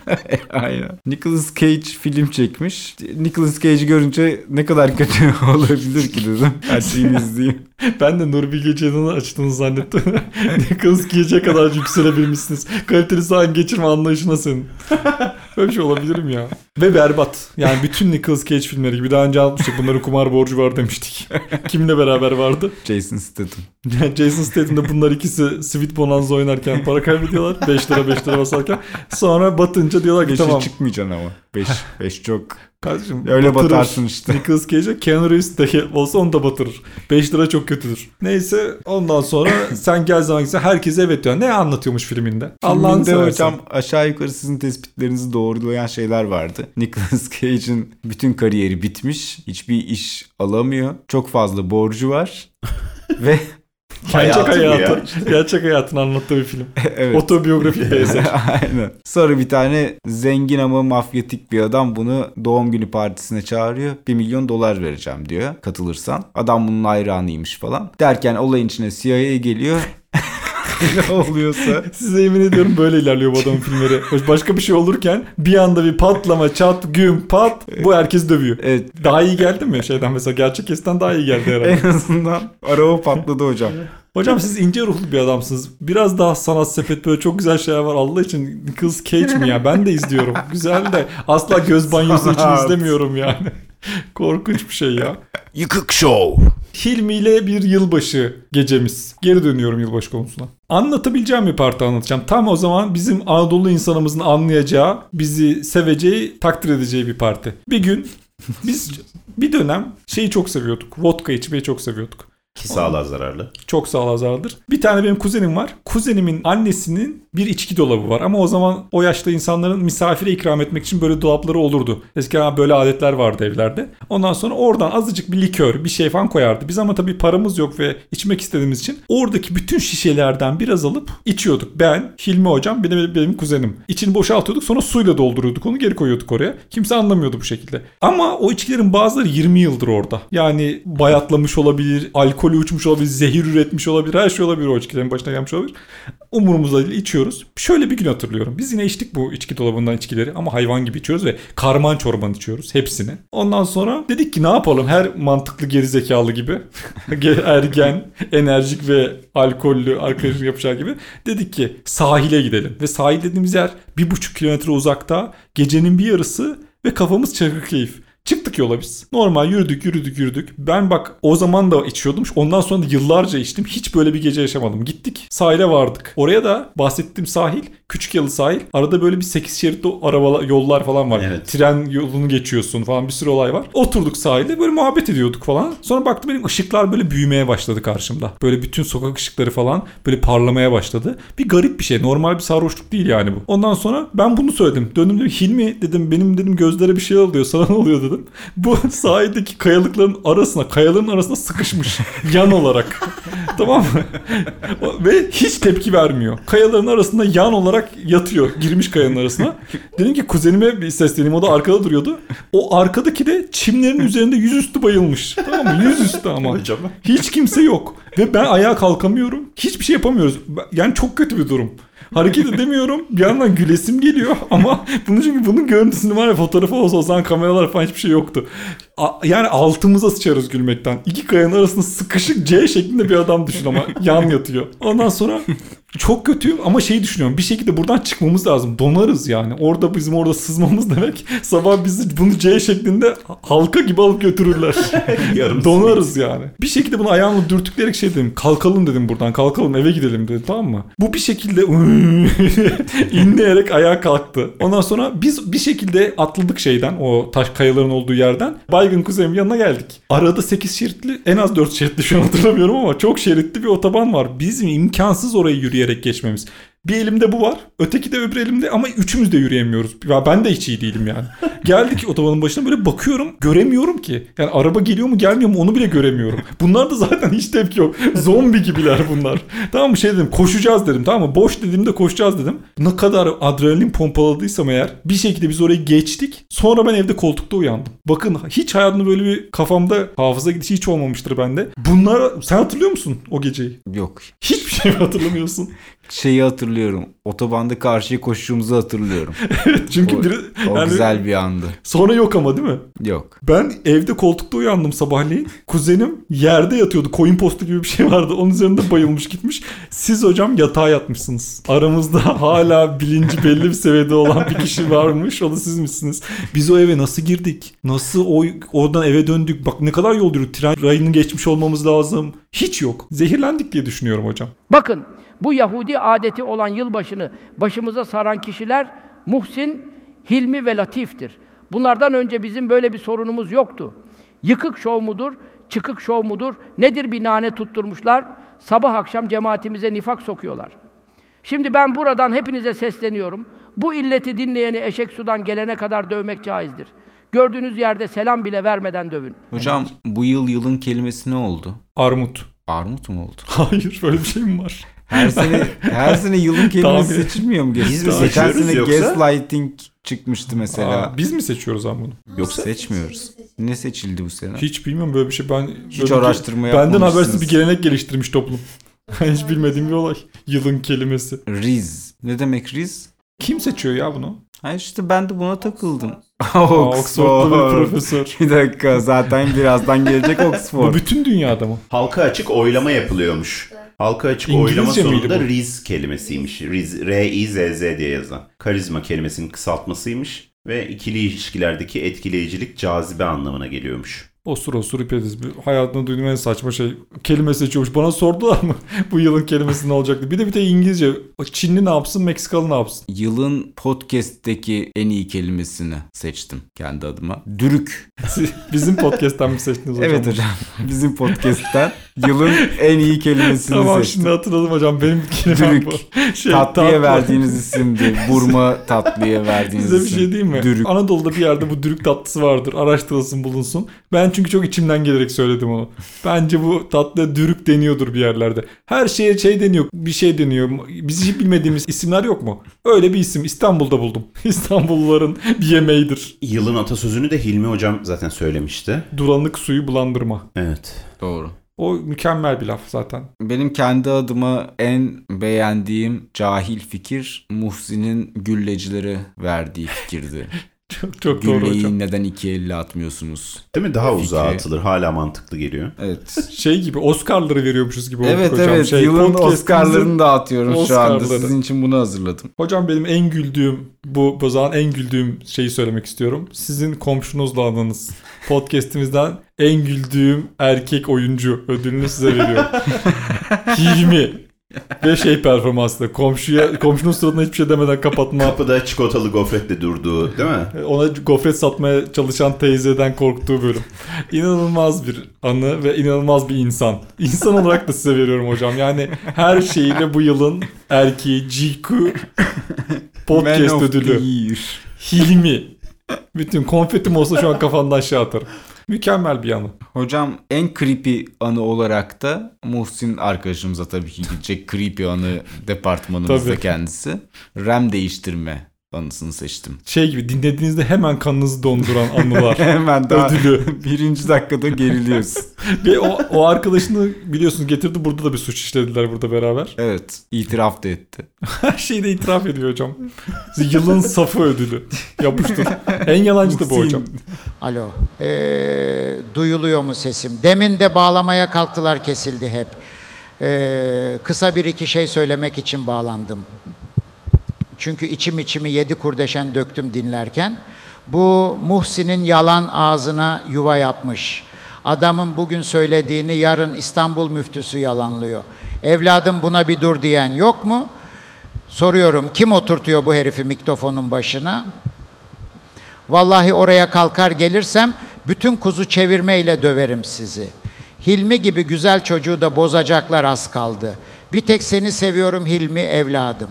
[LAUGHS] Aynen. Nicolas Cage film çekmiş. Nicolas Cage'i görünce ne kadar kötü olabilir ki dedim. Her şeyini izleyeyim. Ben de Nuri Bilge Ceylan'ı açtığını zannettim. Nicholas Cage'e kadar yükselebilmişsiniz. Kaliteli zaman geçirme anlayışına senin. [LAUGHS] Böyle bir şey olabilir mi ya? Ve berbat. Yani bütün Nicolas Cage filmleri gibi daha önce anlatmıştık. Bunların kumar borcu var demiştik. [LAUGHS] Kiminle beraber vardı? Jason Statham. [LAUGHS] Jason Statham'da bunlar ikisi Sweet Bonanza oynarken para kaybediyorlar. 5 lira 5 lira basarken. Sonra batınca diyorlar ki Beşe tamam. çıkmayacaksın ama. 5 5 çok. Kardeşim, Öyle batırır. batarsın işte. Nicolas Cage'e Keanu Reeves de olsa onu da batırır. 5 lira çok kötüdür. Neyse ondan sonra [LAUGHS] sen gel zaman gitsen herkese evet diyor. Ne anlatıyormuş filminde? Allah'ını seversen. hocam aşağı yukarı sizin tespitlerinizi doğrulayan şeyler vardı. [LAUGHS] Nicolas Cage'in bütün kariyeri bitmiş. Hiçbir iş alamıyor. Çok fazla borcu var. [LAUGHS] Ve Gerçek Hayatı ya. gerçek hayatını anlattığı bir film. [LAUGHS] evet. Otobiyografik bir [LAUGHS] eser. Aynen. Sonra bir tane zengin ama mafyatik bir adam bunu doğum günü partisine çağırıyor. 1 milyon dolar vereceğim diyor katılırsan. Adam bunun hayranıymış falan. Derken olayın içine CIA geliyor. Ne oluyorsa. Size yemin ediyorum böyle ilerliyor bu adamın filmleri. Başka bir şey olurken bir anda bir patlama, çat, güm, pat bu herkes dövüyor. Evet Daha iyi geldi mi şeyden mesela? Gerçek kesten daha iyi geldi herhalde. [LAUGHS] en azından araba patladı hocam. Hocam siz ince ruhlu bir adamsınız. Biraz daha sanat sepet böyle çok güzel şeyler var. Allah için Nicolas Cage mi ya? Ben de izliyorum. Güzel de asla göz banyosu için izlemiyorum yani. Korkunç bir şey ya. Yıkık Show. Hilmi ile bir yılbaşı gecemiz. Geri dönüyorum yılbaşı konusuna. Anlatabileceğim bir parti anlatacağım. Tam o zaman bizim Anadolu insanımızın anlayacağı, bizi seveceği, takdir edeceği bir parti. Bir gün biz bir dönem şeyi çok seviyorduk. Vodka içmeyi çok seviyorduk. Ki sağlığa zararlı. Çok sağlığa zararlıdır. Bir tane benim kuzenim var. Kuzenimin annesinin bir içki dolabı var. Ama o zaman o yaşta insanların misafire ikram etmek için böyle dolapları olurdu. Eskiden böyle adetler vardı evlerde. Ondan sonra oradan azıcık bir likör bir şey falan koyardı. Biz ama tabii paramız yok ve içmek istediğimiz için oradaki bütün şişelerden biraz alıp içiyorduk. Ben, Hilmi hocam, benim, benim kuzenim. İçini boşaltıyorduk sonra suyla dolduruyorduk onu geri koyuyorduk oraya. Kimse anlamıyordu bu şekilde. Ama o içkilerin bazıları 20 yıldır orada. Yani bayatlamış olabilir, alkolü uçmuş olabilir, zehir üretmiş olabilir, her şey olabilir o içkilerin başına gelmiş olabilir. Umurumuzda değil içiyoruz. Şöyle bir gün hatırlıyorum. Biz yine içtik bu içki dolabından içkileri ama hayvan gibi içiyoruz ve karman çorban içiyoruz hepsini. Ondan sonra dedik ki ne yapalım her mantıklı gerizekalı gibi [LAUGHS] ergen, enerjik ve alkollü arkadaşlık yapacağı gibi dedik ki sahile gidelim. Ve sahil dediğimiz yer bir buçuk kilometre uzakta gecenin bir yarısı ve kafamız çakır keyif. Çıktık yola biz. Normal yürüdük yürüdük yürüdük. Ben bak o zaman da içiyordum. Ondan sonra da yıllarca içtim. Hiç böyle bir gece yaşamadım. Gittik sahile vardık. Oraya da bahsettiğim sahil küçük yalı sahil. Arada böyle bir 8 şeritli arabalar yollar falan var. Evet. Tren yolunu geçiyorsun falan bir sürü olay var. Oturduk sahilde böyle muhabbet ediyorduk falan. Sonra baktım benim ışıklar böyle büyümeye başladı karşımda. Böyle bütün sokak ışıkları falan böyle parlamaya başladı. Bir garip bir şey. Normal bir sarhoşluk değil yani bu. Ondan sonra ben bunu söyledim. Döndüm dedim Hilmi dedim benim dedim gözlere bir şey oluyor. Sana ne oluyor dedim. Bu sahildeki kayalıkların arasına kayaların arasına sıkışmış yan olarak. [LAUGHS] tamam mı? Ve hiç tepki vermiyor. Kayaların arasında yan olarak yatıyor. Girmiş kayanın arasına. Dedim ki kuzenime bir sesleneyim. O da arkada duruyordu. O arkadaki de çimlerin üzerinde yüzüstü bayılmış. Tamam mı? Yüzüstü ama. Hiç kimse yok. Ve ben ayağa kalkamıyorum. Hiçbir şey yapamıyoruz. Yani çok kötü bir durum. Hareket edemiyorum. Bir yandan gülesim geliyor [LAUGHS] ama bunu çünkü bunun görüntüsünü var ya fotoğrafı olsa o zaman kameralar falan hiçbir şey yoktu. A- yani altımıza sıçarız gülmekten. İki kayanın arasında sıkışık C şeklinde bir adam düşün ama yan yatıyor. Ondan sonra çok kötüyüm ama şeyi düşünüyorum. Bir şekilde buradan çıkmamız lazım. Donarız yani. Orada bizim orada sızmamız [LAUGHS] demek. Sabah bizi bunu C şeklinde halka gibi alıp götürürler. [LAUGHS] Donarız yani. Bir şekilde bunu ayağımla dürtükleyerek şey dedim. Kalkalım dedim buradan. Kalkalım eve gidelim dedim tamam mı? Bu bir şekilde [LAUGHS] inleyerek ayağa kalktı. Ondan sonra biz bir şekilde atladık şeyden. O taş kayaların olduğu yerden. Baygın kuzenim yanına geldik. Arada 8 şeritli en az 4 şeritli şu an hatırlamıyorum ama çok şeritli bir otoban var. Bizim imkansız orayı yürüyerek geçmemiz. Bir elimde bu var. Öteki de öbür elimde ama üçümüz de yürüyemiyoruz. Ya ben de hiç iyi değilim yani. Geldik otobanın başına böyle bakıyorum. Göremiyorum ki. Yani araba geliyor mu gelmiyor mu onu bile göremiyorum. Bunlar da zaten hiç tepki yok. Zombi gibiler bunlar. Tamam mı şey dedim koşacağız dedim tamam mı? Boş dediğimde koşacağız dedim. Ne kadar adrenalin pompaladıysam eğer bir şekilde biz orayı geçtik. Sonra ben evde koltukta uyandım. Bakın hiç hayatımda böyle bir kafamda hafıza gidişi hiç olmamıştır bende. Bunlar sen hatırlıyor musun o geceyi? Yok. Hiçbir şey hatırlamıyorsun? [LAUGHS] Şeyi hatırlıyorum. Otobanda karşıya koştuğumuzu hatırlıyorum. [LAUGHS] Çünkü O, biri, o yani güzel bir andı. sonra yok ama değil mi? Yok. Ben evde koltukta uyandım sabahleyin. Kuzenim yerde yatıyordu. Koyun postu gibi bir şey vardı. Onun üzerinde bayılmış gitmiş. Siz hocam yatağa yatmışsınız. Aramızda hala bilinci belli bir seviyede olan bir kişi varmış. O da siz misiniz? Biz o eve nasıl girdik? Nasıl o, oradan eve döndük? Bak ne kadar yol yürüdük. Tren rayını geçmiş olmamız lazım. Hiç yok. Zehirlendik diye düşünüyorum hocam. Bakın bu Yahudi adeti olan yılbaşını başımıza saran kişiler Muhsin, Hilmi ve Latif'tir. Bunlardan önce bizim böyle bir sorunumuz yoktu. Yıkık şov mudur, çıkık şov mudur? Nedir bir nane tutturmuşlar? Sabah akşam cemaatimize nifak sokuyorlar. Şimdi ben buradan hepinize sesleniyorum. Bu illeti dinleyeni eşek sudan gelene kadar dövmek caizdir. Gördüğünüz yerde selam bile vermeden dövün. Hocam bu yıl yılın kelimesi ne oldu? Armut. Armut mu oldu? [LAUGHS] Hayır böyle bir şey mi var? Her sene [LAUGHS] her sene yılın kelimesi seçilmiyor mu? Biz mi Geçen seçiyoruz sene yoksa? gaslighting çıkmıştı mesela. Aa, biz mi seçiyoruz ama bunu? Yoksa Seçmiyoruz. Ne seçildi bu sene? Hiç bilmiyorum böyle bir şey. Ben Hiç böyle bir- araştırma Benden habersiz bir gelenek geliştirmiş toplum. [LAUGHS] Hiç bilmediğim bir olay. Yılın kelimesi. Riz. Ne demek Riz? Kim seçiyor ya bunu? Ha işte ben de buna takıldım. [LAUGHS] Aa, Oxford'lu bir profesör. Bir dakika zaten birazdan gelecek Bu Oxford. bütün dünyada mı? halka açık oylama yapılıyormuş. Halka açık İngilizce oylama sonunda bu? Riz kelimesiymiş. Riz, R-I-Z-Z diye yazan. Karizma kelimesinin kısaltmasıymış ve ikili ilişkilerdeki etkileyicilik cazibe anlamına geliyormuş. Osur osur ipediz. Bir Hayatımda duyduğum en saçma şey. Kelime seçiyormuş. Bana sordular mı? [LAUGHS] Bu yılın kelimesi ne olacaktı? Bir de bir de İngilizce. Çinli ne yapsın? Meksikalı ne yapsın? Yılın podcast'teki en iyi kelimesini seçtim kendi adıma. Dürük. [LAUGHS] Bizim podcast'ten mi seçtiniz hocam? Evet hocam. Bizim podcast'ten yılın en iyi kelimesini Tamam seçtim. şimdi hatırladım hocam. Benim kelimem Dürük. bu. Şey, tatlıya tatlı. verdiğiniz isimdi. Burma tatlıya verdiğiniz Size bir isim. şey diyeyim mi? Dürük. Anadolu'da bir yerde bu dürük tatlısı vardır. Araştırılsın bulunsun. Ben çünkü çok içimden gelerek söyledim onu. Bence bu tatlıya dürük deniyordur bir yerlerde. Her şeye şey deniyor. Bir şey deniyor. Biz hiç bilmediğimiz isimler yok mu? Öyle bir isim İstanbul'da buldum. [LAUGHS] İstanbulluların bir yemeğidir. Yılın atasözünü de Hilmi hocam zaten söylemişti. Duranlık suyu bulandırma. Evet. Doğru. O mükemmel bir laf zaten. Benim kendi adıma en beğendiğim cahil fikir Muhsin'in güllecilere verdiği fikirdi. [LAUGHS] Çok, çok doğru hocam. neden iki elle atmıyorsunuz? Değil mi? Daha uzağa Fikri. atılır. Hala mantıklı geliyor. Evet. [LAUGHS] Şey gibi Oscar'ları veriyormuşuz gibi olduk evet hocam. evet Şey, yılın Oscar'larını dağıtıyorum şu anda. Oscar'ları. Sizin için bunu hazırladım. Hocam benim en güldüğüm bu o zaman en güldüğüm şeyi söylemek istiyorum. Sizin komşunuzla anınız. Podcast'imizden en güldüğüm erkek oyuncu ödülünü size veriyorum. [LAUGHS] Hilmi. Ve şey performansı komşuya komşunun suratına hiçbir şey demeden kapatma. Kapıda çikolatalı gofretle durduğu değil mi? Ona gofret satmaya çalışan teyzeden korktuğu bölüm. İnanılmaz bir anı ve inanılmaz bir insan. İnsan olarak da size veriyorum hocam. Yani her şeyiyle bu yılın erkeği GQ podcast ödülü. Hilmi. Bütün konfetim olsa şu an kafamdan aşağı atarım. Mükemmel bir anı. Hocam en creepy anı olarak da Muhsin arkadaşımıza tabii ki gidecek creepy anı departmanımızda kendisi. RAM değiştirme anısını seçtim. Şey gibi dinlediğinizde hemen kanınızı donduran anılar. [LAUGHS] Hemen daha Ödülü. [LAUGHS] birinci dakikada geriliyorsun. [LAUGHS] Ve o, o arkadaşını biliyorsunuz getirdi burada da bir suç işlediler burada beraber. evet itiraf da etti. Her şeyi de itiraf ediyor hocam. Yılın safı ödülü. Yapıştır. En yalancı da bu hocam. Alo. Ee, duyuluyor mu sesim? Demin de bağlamaya kalktılar kesildi hep. Ee, kısa bir iki şey söylemek için bağlandım. Çünkü içim içimi yedi kurdeşen döktüm dinlerken. Bu Muhsin'in yalan ağzına yuva yapmış. Adamın bugün söylediğini yarın İstanbul müftüsü yalanlıyor. Evladım buna bir dur diyen yok mu? Soruyorum kim oturtuyor bu herifi mikrofonun başına? Vallahi oraya kalkar gelirsem bütün kuzu çevirmeyle döverim sizi. Hilmi gibi güzel çocuğu da bozacaklar az kaldı. Bir tek seni seviyorum Hilmi evladım.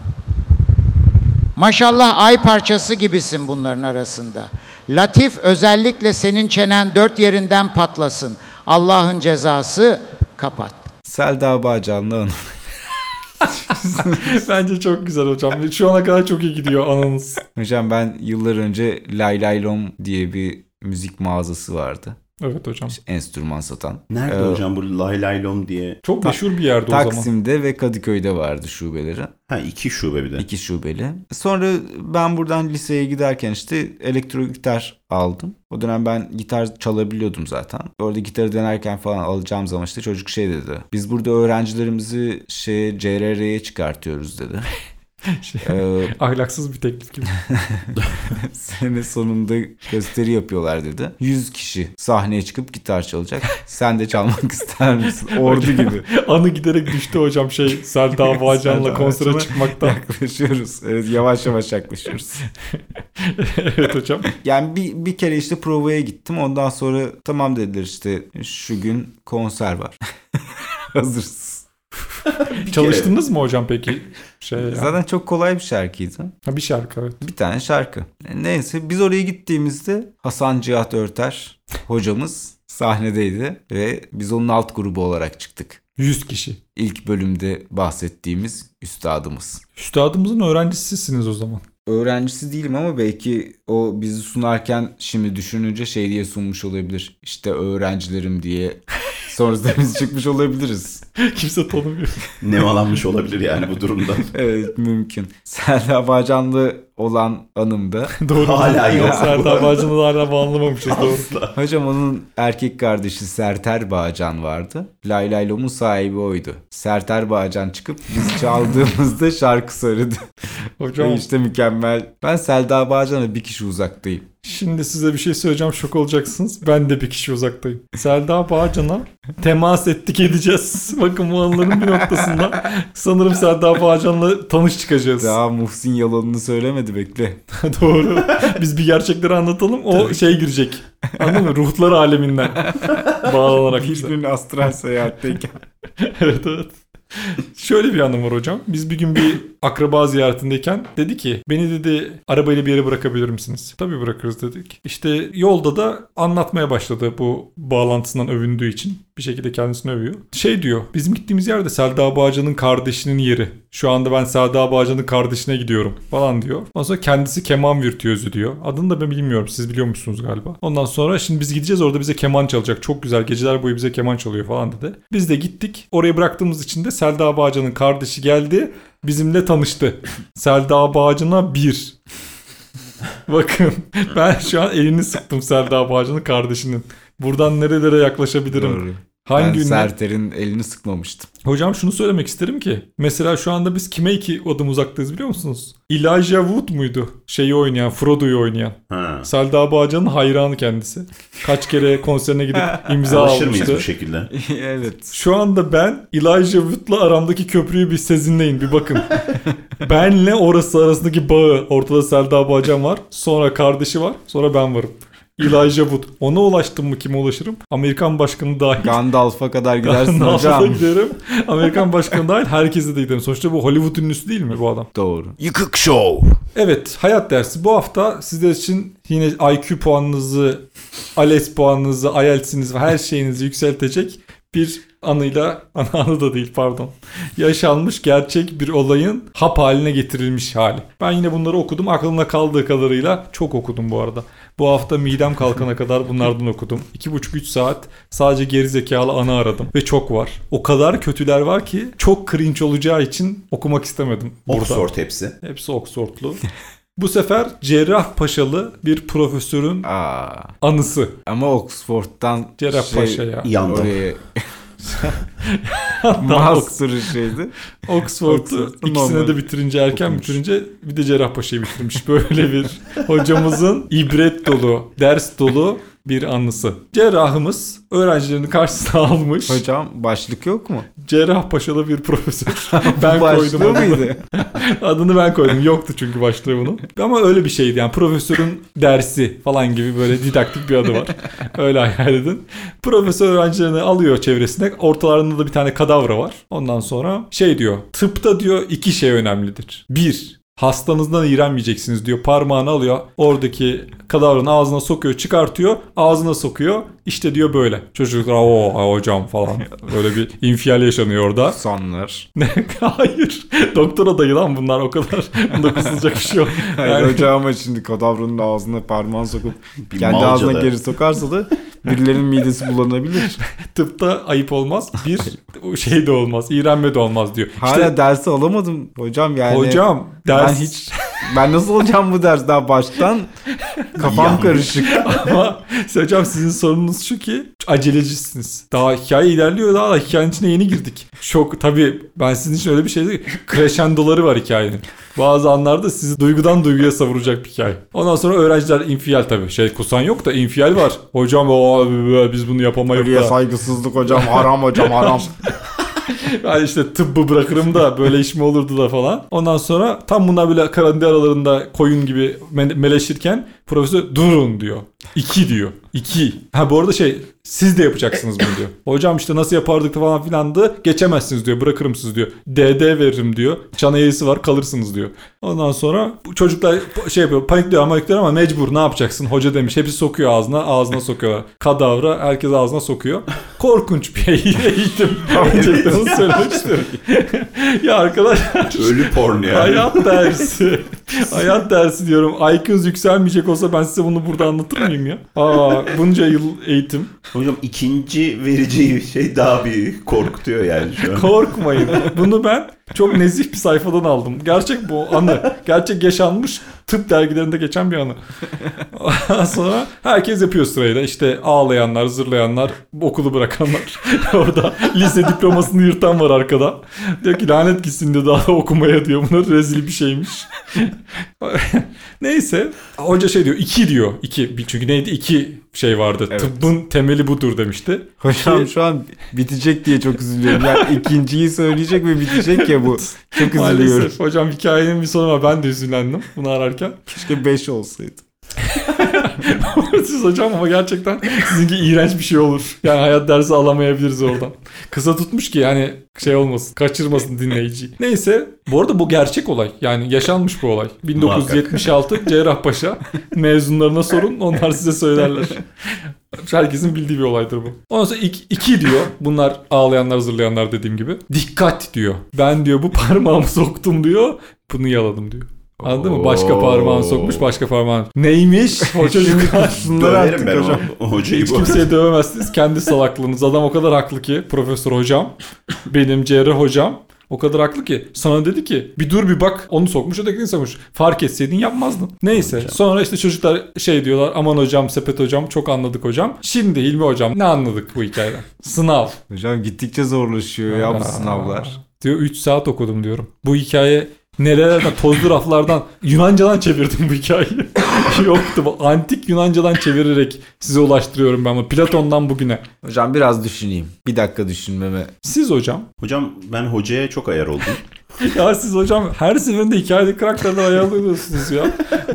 Maşallah ay parçası gibisin bunların arasında. Latif özellikle senin çenen dört yerinden patlasın. Allah'ın cezası kapat. Selda Bağcan'la anı. [LAUGHS] Bence çok güzel hocam. Şu ana kadar çok iyi gidiyor anınız. Hocam ben yıllar önce Lay Lay Lom diye bir müzik mağazası vardı. Evet hocam. Enstrüman satan. Nerede Ee, hocam bu lay diye? Çok meşhur bir yerde o zaman. Taksim'de ve Kadıköy'de vardı şubeleri. Ha iki şube bir de. İki şubeli. Sonra ben buradan liseye giderken işte elektro gitar aldım. O dönem ben gitar çalabiliyordum zaten. Orada gitarı denerken falan alacağım zaman işte çocuk şey dedi. Biz burada öğrencilerimizi şey CRR'ye çıkartıyoruz dedi. [LAUGHS] [LAUGHS] Şey, Ee, ahlaksız bir teklif gibi. [LAUGHS] sene sonunda gösteri yapıyorlar dedi. 100 kişi sahneye çıkıp gitar çalacak. Sen de çalmak ister misin? [LAUGHS] Ordu gibi. Anı giderek düştü hocam şey Selda Bağcan'la konsere çıkmaktan. Yaklaşıyoruz. Evet, yavaş yavaş yaklaşıyoruz. evet hocam. Yani bir, bir kere işte provaya gittim. Ondan sonra tamam dediler işte şu gün konser var. Hazırsız. Çalıştınız mı hocam peki? Şey ya. Zaten çok kolay bir şarkıydı. Ha, bir şarkı evet. Bir tane şarkı. Neyse biz oraya gittiğimizde Hasan Cihat Örter hocamız sahnedeydi ve biz onun alt grubu olarak çıktık. 100 kişi. İlk bölümde bahsettiğimiz üstadımız. Üstadımızın öğrencisisiniz o zaman. Öğrencisi değilim ama belki o bizi sunarken şimdi düşününce şey diye sunmuş olabilir. İşte öğrencilerim diye. Sonrasında biz [LAUGHS] çıkmış olabiliriz. Kimse tanımıyor. Nemalanmış olabilir yani bu durumda. [LAUGHS] Evet mümkün. Selda Bağcanlı olan anımda. [LAUGHS] Doğru. Hala yok. Selda Bağcan'ı da hala bağlamamışız doğru. Hocam onun erkek kardeşi Serter Bağcan vardı. Lay Lay Lom'un sahibi oydu. Serter Bağcan çıkıp biz çaldığımızda şarkı söyledi. Hocam Ve işte mükemmel. Ben Selda Bağcan'a bir kişi uzaktayım. şimdi size bir şey söyleyeceğim şok olacaksınız. Ben de bir kişi uzaktayım. Selda Bağcan'a temas ettik edeceğiz. [LAUGHS] Bakın bu anıların bir noktasında sanırım Selda Bağcan'la tanış çıkacağız. Daha Muhsin yalanını söylemedi bekle. [LAUGHS] Doğru. Biz bir gerçekleri anlatalım. O şey girecek. Anladın mı? Ruhlar aleminden [LAUGHS] bağlanarak. Bir gün astral seyahatteyken. evet evet. Şöyle bir anım var hocam. Biz bir gün bir akraba ziyaretindeyken dedi ki beni dedi arabayla bir yere bırakabilir misiniz? Tabii bırakırız dedik. İşte yolda da anlatmaya başladı bu bağlantısından övündüğü için. Bir şekilde kendisini övüyor. Şey diyor bizim gittiğimiz yerde Selda Bağcan'ın kardeşinin yeri. Şu anda ben Selda Bağcan'ın kardeşine gidiyorum falan diyor. Ondan sonra kendisi keman virtüözü diyor. Adını da ben bilmiyorum. Siz biliyor musunuz galiba? Ondan sonra şimdi biz gideceğiz orada bize keman çalacak. Çok güzel geceler boyu bize keman çalıyor falan dedi. Biz de gittik. Oraya bıraktığımız için de Selda Bağcan'ın kardeşi geldi. Bizimle tanıştı. Selda Bağcan'a bir. Bakın ben şu an elini sıktım Selda Bağcan'ın kardeşinin. Buradan nerelere yaklaşabilirim? Doğru. Hangi ben? Serter'in elini sıkmamıştım. Hocam şunu söylemek isterim ki. Mesela şu anda biz kime iki adım uzaktayız biliyor musunuz? Elijah Wood muydu? Şeyi oynayan, Frodo'yu oynayan. Ha. Selda Bağcan'ın hayranı kendisi. Kaç kere konserine gidip [LAUGHS] imza Alışır mıyız almıştı. bu şekilde? [LAUGHS] evet. Şu anda ben Elijah Wood'la aramdaki köprüyü bir sezinleyin bir bakın. [LAUGHS] Benle orası arasındaki bağı ortada Selda Bağcan var. Sonra kardeşi var. Sonra ben varım. Elijah Wood. Ona ulaştım mı kime ulaşırım? Amerikan başkanı dahil. Gandalf'a kadar [LAUGHS] gidersin Gandalf'a hocam. giderim. Amerikan başkanı dahil herkese de giderim. Sonuçta bu Hollywood ünlüsü değil mi bu adam? Doğru. Yıkık Show. Evet hayat dersi. Bu hafta sizler için yine IQ puanınızı, ALES puanınızı, IELTS'inizi ve her şeyinizi yükseltecek bir anıyla, [LAUGHS] anı da değil pardon, yaşanmış gerçek bir olayın hap haline getirilmiş hali. Ben yine bunları okudum. Aklımda kaldığı kadarıyla çok okudum bu arada. Bu hafta midem kalkana kadar bunlardan okudum. 2,5-3 saat sadece geri zekalı anı aradım. Ve çok var. O kadar kötüler var ki çok cringe olacağı için okumak istemedim. burada. Oxford hepsi. Hepsi Oxford'lu. [LAUGHS] Bu sefer Cerrahpaşalı bir profesörün Aa. anısı. Ama Oxford'dan Cerrahpaşa ya. Yandım. Oraya [LAUGHS] [LAUGHS] master'ı şeydi. Oxford'u Oxford'u ikisini normal de bitirince erken okumuş. bitirince bir de Cerrahpaşa'yı bitirmiş. Böyle bir hocamızın ibret dolu, ders dolu bir anısı. Cerrahımız öğrencilerini karşısına [LAUGHS] almış. Hocam başlık yok mu? Cerrahpaşalı bir profesör. [LAUGHS] ben koydum adını. mıydı? [LAUGHS] Adını ben koydum. Yoktu çünkü başlığı bunun. Ama öyle bir şeydi yani. Profesörün dersi falan gibi böyle didaktik bir adı var. Öyle hayal edin. Profesör öğrencilerini alıyor çevresine. Ortalarında da bir tane kadavra var. Ondan sonra şey diyor. Tıpta diyor iki şey önemlidir. Bir, hastanızdan iğrenmeyeceksiniz diyor. Parmağını alıyor. Oradaki kadavranın ağzına sokuyor, çıkartıyor. Ağzına sokuyor. İşte diyor böyle. Çocuklar o hocam falan. [LAUGHS] Böyle bir infial yaşanıyor orada. Sonlar. Ne? [LAUGHS] Hayır. Doktor adayı lan bunlar o kadar. Bunda kızılacak bir şey yok. Hayır Yani- hocam ama şimdi kadavranın ağzına parmağını sokup kendi ağzına da. geri sokarsa da birilerinin midesi bulanabilir. [LAUGHS] Tıpta ayıp olmaz. Bir şey de olmaz. İğrenme de olmaz diyor. Hala İşte dersi alamadım hocam yani. hocam ben ders hiç ben nasıl olacağım bu ders daha baştan kafam karışık. [LAUGHS] ama hocam sizin sorununuz şu ki acelecisiniz. Daha hikaye ilerliyor daha da hikayenin içine yeni girdik. Şok tabii ben sizin için öyle bir şey değil. Crescendoları var hikayenin. Bazı anlarda sizi duygudan duyguya savuracak bir hikaye. Ondan sonra öğrenciler infial tabii. Şey kusan yok da infial var. Hocam o biz bunu yapamayız saygısızlık hocam haram hocam haram. [LAUGHS] [LAUGHS] Yani işte tıbbı bırakırım da böyle iş mi olurdu da falan. Ondan sonra tam bunlar böyle karantina aralarında koyun gibi me- meleşirken profesör durun diyor. İki diyor. İki. Ha bu arada şey siz de yapacaksınız bunu diyor. [COUGHS] Hocam işte nasıl yapardık falan filandı. Geçemezsiniz diyor. Bırakırım siz diyor. DD veririm diyor. Çan eğrisi var kalırsınız diyor. Ondan sonra bu çocuklar şey yapıyor panikliyor ama panikliyor ama mecbur ne yapacaksın hoca demiş. Hepsi sokuyor ağzına ağzına sokuyorlar. Kadavra herkes ağzına sokuyor. Korkunç bir [LAUGHS] eğitim. Öncelikle onu söylemek istiyorum. ya arkadaşlar Ölü porn yani. hayat dersi. hayat dersi diyorum. IQ'nuz yükselmeyecek olsa ben size bunu burada anlatır mıyım ya? Aa bunca yıl eğitim. Hocam ikinci vereceği şey daha bir korkutuyor yani şu an. Korkmayın. Bunu ben çok nezih bir sayfadan aldım. Gerçek bu anı. Gerçek yaşanmış tıp dergilerinde geçen bir anı. Ondan sonra herkes yapıyor sırayla. İşte ağlayanlar, zırlayanlar, okulu bırakanlar. [LAUGHS] Orada lise diplomasını yırtan var arkada. Diyor ki lanet gitsin diyor daha da okumaya diyor. Bunlar rezil bir şeymiş. [LAUGHS] Neyse. Hoca şey diyor. iki diyor. iki. Çünkü neydi? iki şey vardı. Evet. Tıbbın temeli budur demişti. Hocam şu an bitecek diye çok üzülüyorum. Yani ikinciyi söyleyecek ve bitecek ya bu. Çok üzülüyorum. Maalesef. Hocam hikayenin bir sonu var. Ben de üzülendim bunu ararken. Keşke 5 olsaydı. [LAUGHS] Siz hocam ama gerçekten sizinki iğrenç bir şey olur. Yani hayat dersi alamayabiliriz oradan. Kısa tutmuş ki yani şey olmasın, kaçırmasın dinleyici. Neyse, bu arada bu gerçek olay. Yani yaşanmış bu olay. 1976 Cerrahpaşa mezunlarına sorun, onlar size söylerler. [LAUGHS] Herkesin bildiği bir olaydır bu. Ondan sonra iki, iki diyor. Bunlar ağlayanlar, zırlayanlar dediğim gibi. Dikkat diyor. Ben diyor bu parmağımı soktum diyor. Bunu yaladım diyor. Anladın mı? Başka parmağını sokmuş, başka parmağını. Neymiş? O çocuklar. Bunlar Döverim artık ben hocam. o, o hocayı Hiç bu. kimseye dövemezsiniz. Kendi salaklığınız. Adam o kadar haklı ki. Profesör hocam. Benim cerrah hocam. O kadar haklı ki. Sana dedi ki bir dur bir bak onu sokmuş ötekini sokmuş. Fark etseydin yapmazdın. Neyse sonra işte çocuklar şey diyorlar aman hocam sepet hocam çok anladık hocam. Şimdi Hilmi hocam ne anladık bu hikayeden? Sınav. Hocam gittikçe zorlaşıyor ya bu sınavlar. Diyor 3 saat okudum diyorum. Bu hikaye nerelerden tozlu raflardan Yunancadan çevirdim bu hikayeyi. [LAUGHS] Yoktu bu antik Yunancadan çevirerek size ulaştırıyorum ben bunu. Platon'dan bugüne. Hocam biraz düşüneyim. Bir dakika düşünmeme. Siz hocam Hocam ben hocaya çok ayar oldum. [LAUGHS] Ya siz hocam her seferinde hikayedeki karakterler ayarlıyorsunuz ya.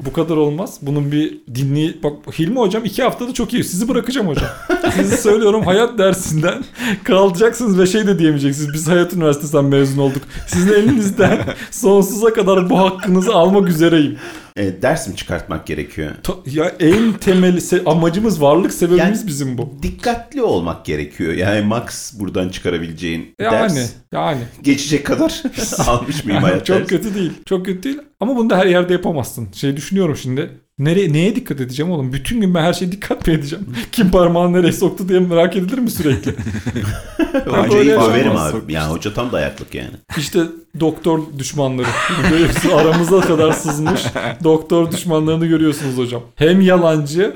Bu kadar olmaz. Bunun bir dinli... Bak Hilmi hocam iki haftada çok iyi. Sizi bırakacağım hocam. Sizi söylüyorum hayat dersinden kalacaksınız ve şey de diyemeyeceksiniz. Biz Hayat Üniversitesi'nden mezun olduk. Sizin elinizden sonsuza kadar bu hakkınızı almak üzereyim. E, ders mi çıkartmak gerekiyor? Ta- Ya en temeli se- amacımız varlık sebebimiz Yani- bizim bu. Dikkatli olmak gerekiyor. Yani max buradan çıkarabileceğin Yani ders yani geçecek kadar [LAUGHS] almış mıyım hayat çok dersi? kötü değil. Çok kötü değil. Ama bunu da her yerde yapamazsın. Şey düşünüyorum şimdi. Nereye, neye dikkat edeceğim oğlum? Bütün gün ben her şeye dikkat mi edeceğim? [LAUGHS] Kim parmağını nereye soktu diye merak edilir mi sürekli? Hocayı faverim yaşamaz. abi. Yani hoca tam dayaklık yani. İşte doktor düşmanları. Görüyorsunuz aramıza kadar sızmış [LAUGHS] doktor düşmanlarını görüyorsunuz hocam. Hem yalancı,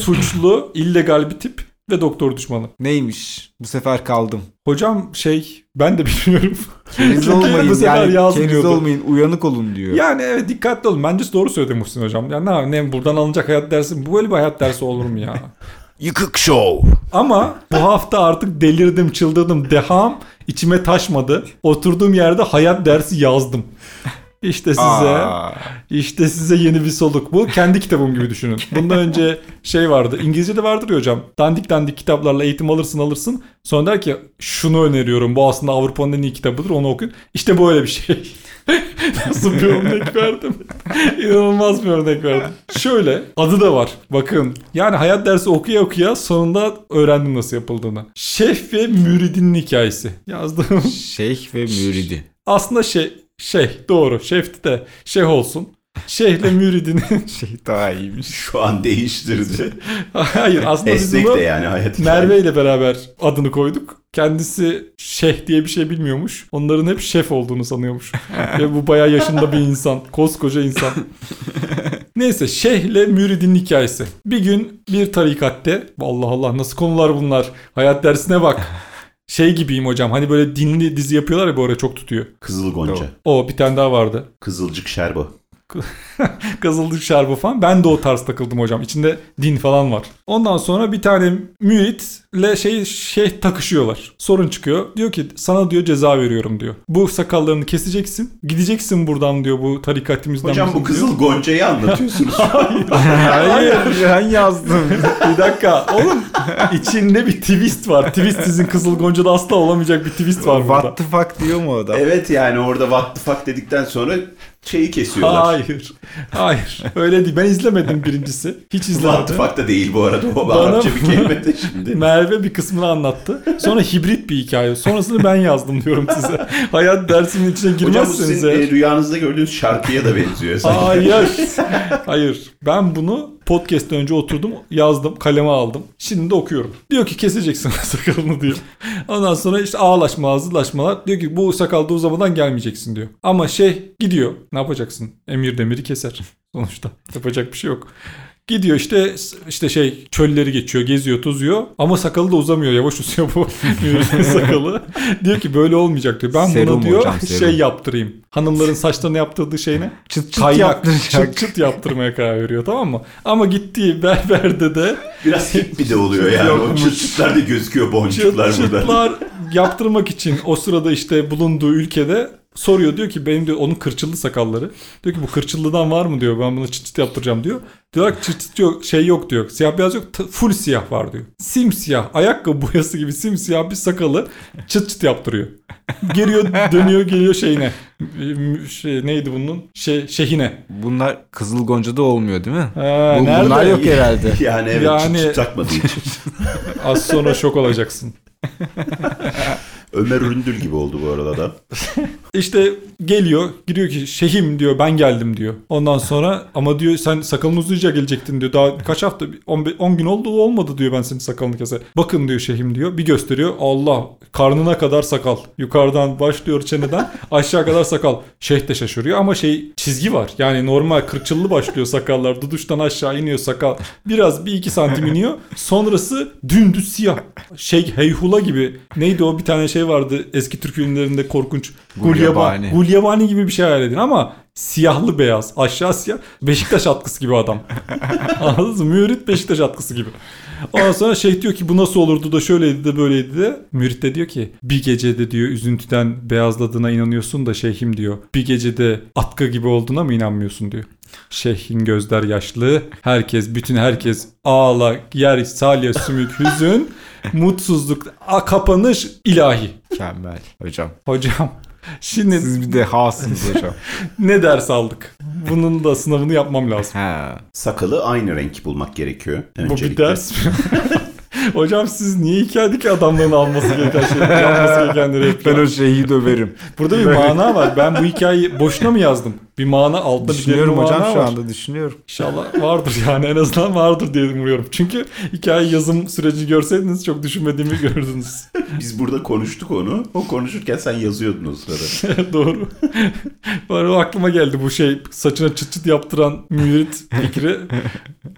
suçlu, illegal bir tip ve doktor düşmanı. Neymiş? Bu sefer kaldım. Hocam şey ben de [LAUGHS] bilmiyorum. Keriz olmayın bu sefer yani keriz olmayın uyanık olun diyor. Yani evet dikkatli olun. Bence doğru söyledi Muhsin hocam. Ya ne, ne buradan alınacak hayat dersi bu böyle bir hayat dersi olur mu ya? [LAUGHS] Yıkık show. Ama bu hafta artık delirdim, çıldırdım. Deham içime taşmadı. Oturduğum yerde hayat dersi yazdım. [LAUGHS] İşte size, Aa. işte size yeni bir soluk. Bu kendi kitabım gibi düşünün. [LAUGHS] Bundan önce şey vardı. İngilizce'de vardır ya hocam. Dandik dandik kitaplarla eğitim alırsın alırsın. Sonra der ki şunu öneriyorum. Bu aslında Avrupa'nın en iyi kitabıdır. Onu okuyun. İşte böyle bir şey. [LAUGHS] Nasıl bir örnek verdim? İnanılmaz bir örnek verdim. Şöyle adı da var. Bakın yani hayat dersi okuya okuya sonunda öğrendim nasıl yapıldığını. Şef ve müridinin hikayesi. Yazdığım Şeyh ve müridi. aslında şey şey doğru şefti de şeyh olsun. Şeyhle [LAUGHS] müridinin Şey daha iyiymiş. Şu an değiştirdi. hayır aslında biz Esnek bunu de yani hayat Merve ile beraber adını koyduk. Kendisi şeyh diye bir şey bilmiyormuş. Onların hep şef olduğunu sanıyormuş. [LAUGHS] Ve bu bayağı yaşında bir insan. Koskoca insan. Neyse şeyhle müridin hikayesi. Bir gün bir tarikatte Allah Allah nasıl konular bunlar. Hayat dersine bak. Şey gibiyim hocam hani böyle dinli dizi yapıyorlar ya bu ara çok tutuyor. Kızıl Gonca. O bir tane daha vardı. Kızılcık Şerbo. Kızıldık [LAUGHS] şerbı falan. Ben de o tarz takıldım hocam. İçinde din falan var. Ondan sonra bir tane müritle şey şey takışıyorlar. Sorun çıkıyor. Diyor ki sana diyor ceza veriyorum diyor. Bu sakallarını keseceksin. Gideceksin buradan diyor bu tarikatimizden. Hocam bu bizim diyor. Kızıl Gonca'yı anlatıyorsunuz. [LAUGHS] Hayır. ben yazdım. bir dakika. Oğlum içinde bir twist var. Twist sizin Kızıl Gonca'da asla olamayacak bir twist var burada. What the fuck diyor mu adam? evet yani orada what the fuck dedikten sonra şeyi kesiyorlar. Hayır. Hayır. Öyle değil. Ben izlemedim birincisi. Hiç izlemedim. da değil bu arada. O Bana- Arapça bir kelime de [LAUGHS] şimdi. Merve bir kısmını anlattı. Sonra hibrit bir hikaye. Sonrasını ben yazdım diyorum size. [LAUGHS] Hayat dersinin içine Hocam bu girmezseniz sizin e, rüyanızda gördüğünüz şarkıya da benziyor. sanki. Hayır. Hayır. Ben bunu podcast'ten önce oturdum, yazdım, kaleme aldım. Şimdi de okuyorum. Diyor ki keseceksin [LAUGHS] sakalını diyor. Ondan sonra işte ağlaşma, ağızlaşmalar. Diyor ki bu sakal da uzamadan gelmeyeceksin diyor. Ama şey gidiyor. Ne yapacaksın? Emir demiri keser. [LAUGHS] Sonuçta yapacak bir şey yok. Gidiyor işte işte şey çölleri geçiyor, geziyor, tozuyor ama sakalı da uzamıyor. Yavaş uzuyor bu [LAUGHS] sakalı. diyor ki böyle olmayacak diyor. Ben Serum buna diyor hocam, serum. şey yaptırayım. Hanımların saçlarına yaptırdığı şey ne? Çıt çıt Kaynak, yaptıracak. çıt çıt yaptırmaya karar veriyor tamam mı? Ama gittiği berberde de Biraz hip bir de oluyor yani. O Yokmuş. çıtçıklar da gözüküyor çıt boncuklar burada. çıtlar yaptırmak için o sırada işte bulunduğu ülkede soruyor diyor ki benim diyor onun kırçıllı sakalları. Diyor ki bu kırçıllıdan var mı diyor ben bunu çıt çıt yaptıracağım diyor. Diyorlar ki çıt çıt yok şey yok diyor. Siyah beyaz yok full siyah var diyor. Simsiyah ayakkabı boyası gibi simsiyah bir sakalı çıt çıt yaptırıyor. Geliyor dönüyor geliyor şeyine. Şey, neydi bunun? Şey, şehine. Bunlar Kızıl Gonca'da olmuyor değil mi? Ha, Bu- nerede? bunlar yok herhalde. [LAUGHS] Yani evet Yani- çıt çıt takmadığı için. [LAUGHS] Az sonra şok olacaksın. [LAUGHS] Ömer Üründül gibi oldu bu arada da. [LAUGHS] İşte geliyor giriyor ki şeyhim diyor ben geldim diyor. Ondan sonra ama diyor sen sakalını uzayınca gelecektin diyor. Daha kaç hafta 10 gün oldu olmadı diyor ben senin sakalını kese. Bakın diyor şeyhim diyor. Bir gösteriyor Allah karnına kadar sakal. Yukarıdan başlıyor çeneden [LAUGHS] aşağı kadar sakal. Şeyh de şaşırıyor ama şey çizgi var. Yani normal kırçıllı başlıyor sakallar. Duduştan aşağı iniyor sakal. Biraz bir iki santim iniyor. Sonrası dümdüz siyah. Şey heyhula gibi. Neydi o bir tane şey vardı eski Türk filmlerinde korkunç. Gulyabani. Gulyabani. Gibi bir şey hayal edin ama siyahlı beyaz. Aşağı siyah. Beşiktaş atkısı gibi adam. [LAUGHS] Anladınız mı? Mürit Beşiktaş atkısı gibi. Ondan sonra şeyh diyor ki bu nasıl olurdu da şöyleydi de böyleydi de. Mürit de diyor ki bir gecede diyor üzüntüden beyazladığına inanıyorsun da şeyhim diyor. Bir gecede atkı gibi olduğuna mı inanmıyorsun diyor. Şeyhin gözler yaşlı. Herkes, bütün herkes ağla, yer, salya, sümük, hüzün, mutsuzluk, a, kapanış ilahi. Mükemmel hocam. Hocam şimdi Siz bir dehasınız hocam. [LAUGHS] ne ders aldık? Bunun da sınavını yapmam lazım. ha. Sakalı aynı renk bulmak gerekiyor. Bu bir öncelikle. ders mi? [LAUGHS] Hocam siz niye hikayedeki adamların alması gereken şey, yapması [LAUGHS] gerekenleri Ben o şeyi döverim. Burada bir mana var. Ben bu hikayeyi boşuna mı yazdım? Bir mana altta bir derin Düşünüyorum mana hocam şu var. anda düşünüyorum. İnşallah vardır yani en azından vardır diye umuyorum. Çünkü hikaye yazım süreci görseydiniz çok düşünmediğimi görürdünüz. [LAUGHS] Biz burada konuştuk onu. O konuşurken sen yazıyordun o sırada. [LAUGHS] Doğru. Bana o aklıma geldi bu şey saçına çıt çıt yaptıran mürit fikri.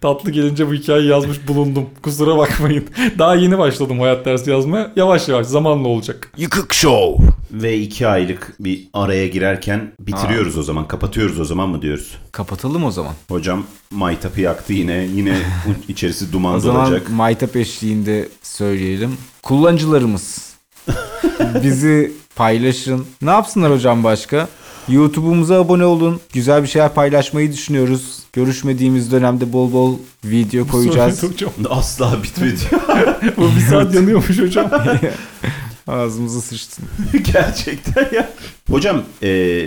Tatlı gelince bu hikayeyi yazmış bulundum. Kusura bakmayın. [LAUGHS] Daha yeni başladım hayat dersi yazmaya. Yavaş yavaş zamanla olacak. Yıkık Show. Ve iki aylık bir araya girerken bitiriyoruz o zaman. Kapatıyoruz o zaman mı diyoruz? Kapatalım o zaman. Hocam maytapı yaktı yine. Yine [LAUGHS] içerisi duman O zaman dolacak. Maytap eşliğinde söyleyelim. Kullanıcılarımız [LAUGHS] bizi paylaşın. Ne yapsınlar hocam başka? YouTube'umuza abone olun. Güzel bir şeyler paylaşmayı düşünüyoruz. Görüşmediğimiz dönemde bol bol video koyacağız. Hocam, Asla bitmedi. [LAUGHS] bu bir saat yanıyormuş hocam. [LAUGHS] Ağzımıza sıçtın. [LAUGHS] Gerçekten ya. Hocam e,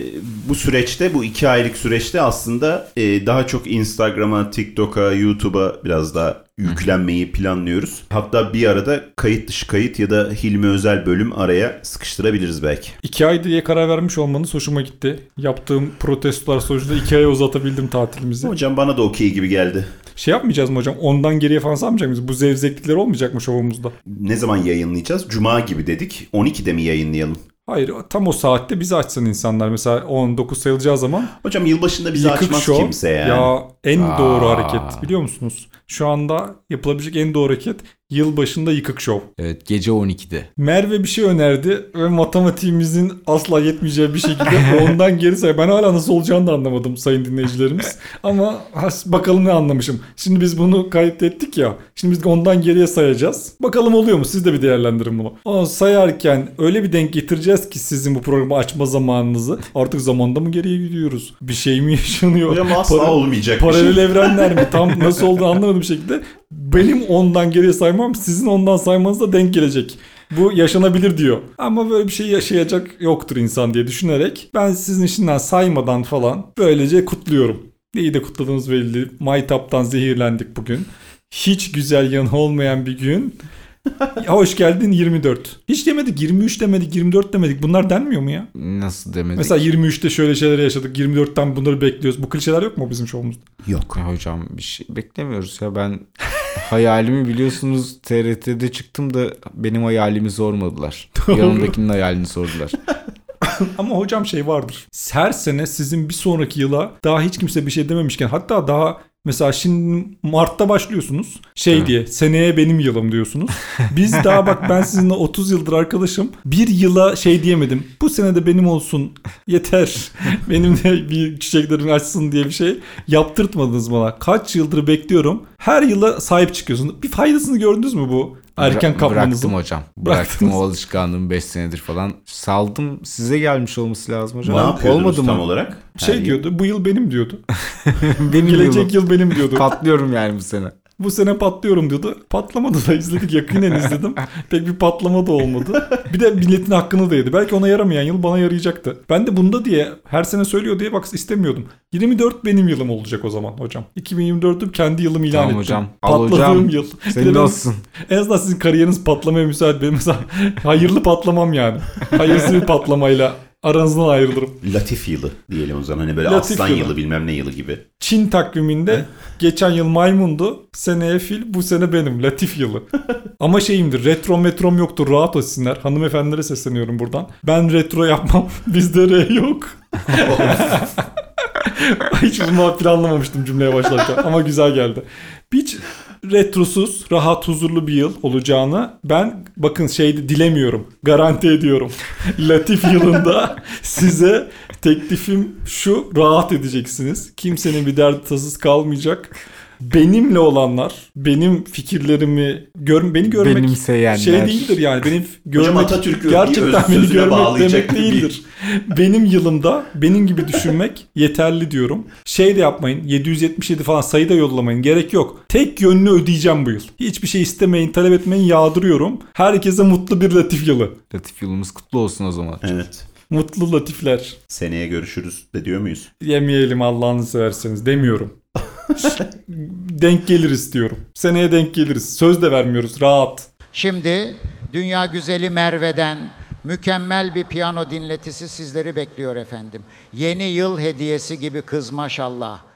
bu süreçte bu iki aylık süreçte aslında e, daha çok Instagram'a, TikTok'a, YouTube'a biraz daha yüklenmeyi planlıyoruz. Hatta bir arada kayıt dışı kayıt ya da Hilmi Özel bölüm araya sıkıştırabiliriz belki. İki ay diye karar vermiş olmanız hoşuma gitti. Yaptığım protestolar sonucunda iki aya uzatabildim tatilimizi. Hocam bana da okey gibi geldi. Şey yapmayacağız mı hocam? Ondan geriye falan saymayacak mıyız? Bu zevzeklikler olmayacak mı şovumuzda? Ne zaman yayınlayacağız? Cuma gibi dedik. 12'de mi yayınlayalım? Hayır tam o saatte bizi açsın insanlar. Mesela 19 sayılacağı zaman Hocam yılbaşında bizi açmaz şov. kimse yani. Ya en Aa. doğru hareket biliyor musunuz? Şu anda yapılabilecek en doğru hareket yılbaşında yıkık şov. Evet gece 12'de. Merve bir şey önerdi ve matematiğimizin asla yetmeyeceği bir şekilde [LAUGHS] ondan geri say. Ben hala nasıl olacağını da anlamadım sayın dinleyicilerimiz. [LAUGHS] Ama has- bakalım ne anlamışım. Şimdi biz bunu kaydettik ya. Şimdi biz ondan geriye sayacağız. Bakalım oluyor mu? Siz de bir değerlendirin bunu. Onu sayarken öyle bir denk getireceğiz ki sizin bu programı açma zamanınızı. Artık zamanda mı geriye gidiyoruz? Bir şey mi yaşanıyor? Hocam asla Para- olmayacak bir Paralel şey. evrenler mi? Tam [LAUGHS] nasıl olduğunu anlamadığım bir şekilde benim ondan geriye saymam sizin ondan saymanıza denk gelecek. Bu yaşanabilir diyor. Ama böyle bir şey yaşayacak yoktur insan diye düşünerek ben sizin işinden saymadan falan böylece kutluyorum. Neyi de kutladığımız belli. Maytap'tan zehirlendik bugün. Hiç güzel yanı olmayan bir gün. [LAUGHS] Ya Hoş geldin 24. Hiç demedik 23 demedik 24 demedik. Bunlar denmiyor mu ya? Nasıl demedik? Mesela 23'te şöyle şeyler yaşadık. 24'ten bunları bekliyoruz. Bu klişeler yok mu bizim şovumuzda? Yok. Ya hocam bir şey beklemiyoruz ya ben [LAUGHS] hayalimi biliyorsunuz TRT'de çıktım da benim hayalimi sormadılar. Yanımdakinin hayalini sordular. [LAUGHS] Ama hocam şey vardır. Her sene sizin bir sonraki yıla daha hiç kimse bir şey dememişken hatta daha mesela şimdi Mart'ta başlıyorsunuz. Şey Evet. diye seneye benim yılım diyorsunuz. Biz daha bak ben sizinle 30 yıldır arkadaşım. Bir yıla şey diyemedim. Bu sene de benim olsun. Yeter. [LAUGHS] benim de bir çiçeklerim açsın diye bir şey yaptırtmadınız bana. Kaç yıldır bekliyorum. Her yıla sahip çıkıyorsunuz. Bir faydasını gördünüz mü bu erken kapmanızın? Bıraktım hocam. Bıraktım Bıraktınız. o alışkanlığımı 5 senedir falan. Saldım size gelmiş olması lazım hocam. Ne yapıyordunuz Olmadı tam mı? olarak? Her Şey yıl. diyordu bu yıl benim diyordu. [LAUGHS] [LAUGHS] Benim Gelecek yılım. yıl benim diyordu. Patlıyorum yani bu sene. Bu sene patlıyorum diyordu. Patlamadı da izledik yakinen izledim. [LAUGHS] Pek bir patlama da olmadı. Bir de milletin hakkını da yedi. Belki ona yaramayan yıl bana yarayacaktı. Ben de bunda diye her sene söylüyor diye bak istemiyordum. 24 benim yılım olacak o zaman hocam. 2024'üm kendi yılım ilan Tamam ettim. hocam. Al Patladığım hocam. yıl. Senin olsun. En azından sizin kariyeriniz patlamaya müsait. Benim mesela hayırlı patlamam yani. Hayırsız bir patlamayla aranızdan ayrılırım. Latif yılı diyelim o zaman. Hani böyle Latif aslan yılı. yılı bilmem ne yılı gibi. Çin takviminde geçen yıl maymundu. Seneye fil, bu sene benim. Latif yılı. [LAUGHS] Ama şeyimdir, retro metrom yoktur. Rahat etsinler. Hanımefendilere sesleniyorum buradan. Ben retro yapmam. [LAUGHS] Bizde R yok. [LAUGHS] Hiç bunu planlamamıştım cümleye başlarken ama güzel geldi. Hiç retrosuz, rahat, huzurlu bir yıl olacağını ben bakın şeyde dilemiyorum. Garanti ediyorum. [LAUGHS] Latif yılında size teklifim şu rahat edeceksiniz. Kimsenin bir derdi tasası kalmayacak. Benimle olanlar, benim fikirlerimi gör, beni görmek Benimseyenler. şey değildir yani. Benim görmek Atatürk'ü gerçekten bir öz beni görmek bağlayacak demek bir- değildir. benim yılımda benim gibi düşünmek [LAUGHS] yeterli diyorum. Şey de yapmayın. 777 falan sayı da yollamayın. Gerek yok. Tek yönlü ödeyeceğim bu yıl. Hiçbir şey istemeyin, talep etmeyin. Yağdırıyorum. Herkese mutlu bir latif yılı. Latif yılımız kutlu olsun o zaman. Evet. Mutlu latifler. Seneye görüşürüz de diyor muyuz? Yemeyelim Allah'ını severseniz demiyorum. [LAUGHS] denk geliriz diyorum. Seneye denk geliriz. Söz de vermiyoruz. Rahat. Şimdi dünya güzeli Merve'den mükemmel bir piyano dinletisi sizleri bekliyor efendim. Yeni yıl hediyesi gibi kız maşallah.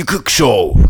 Yıkık Show.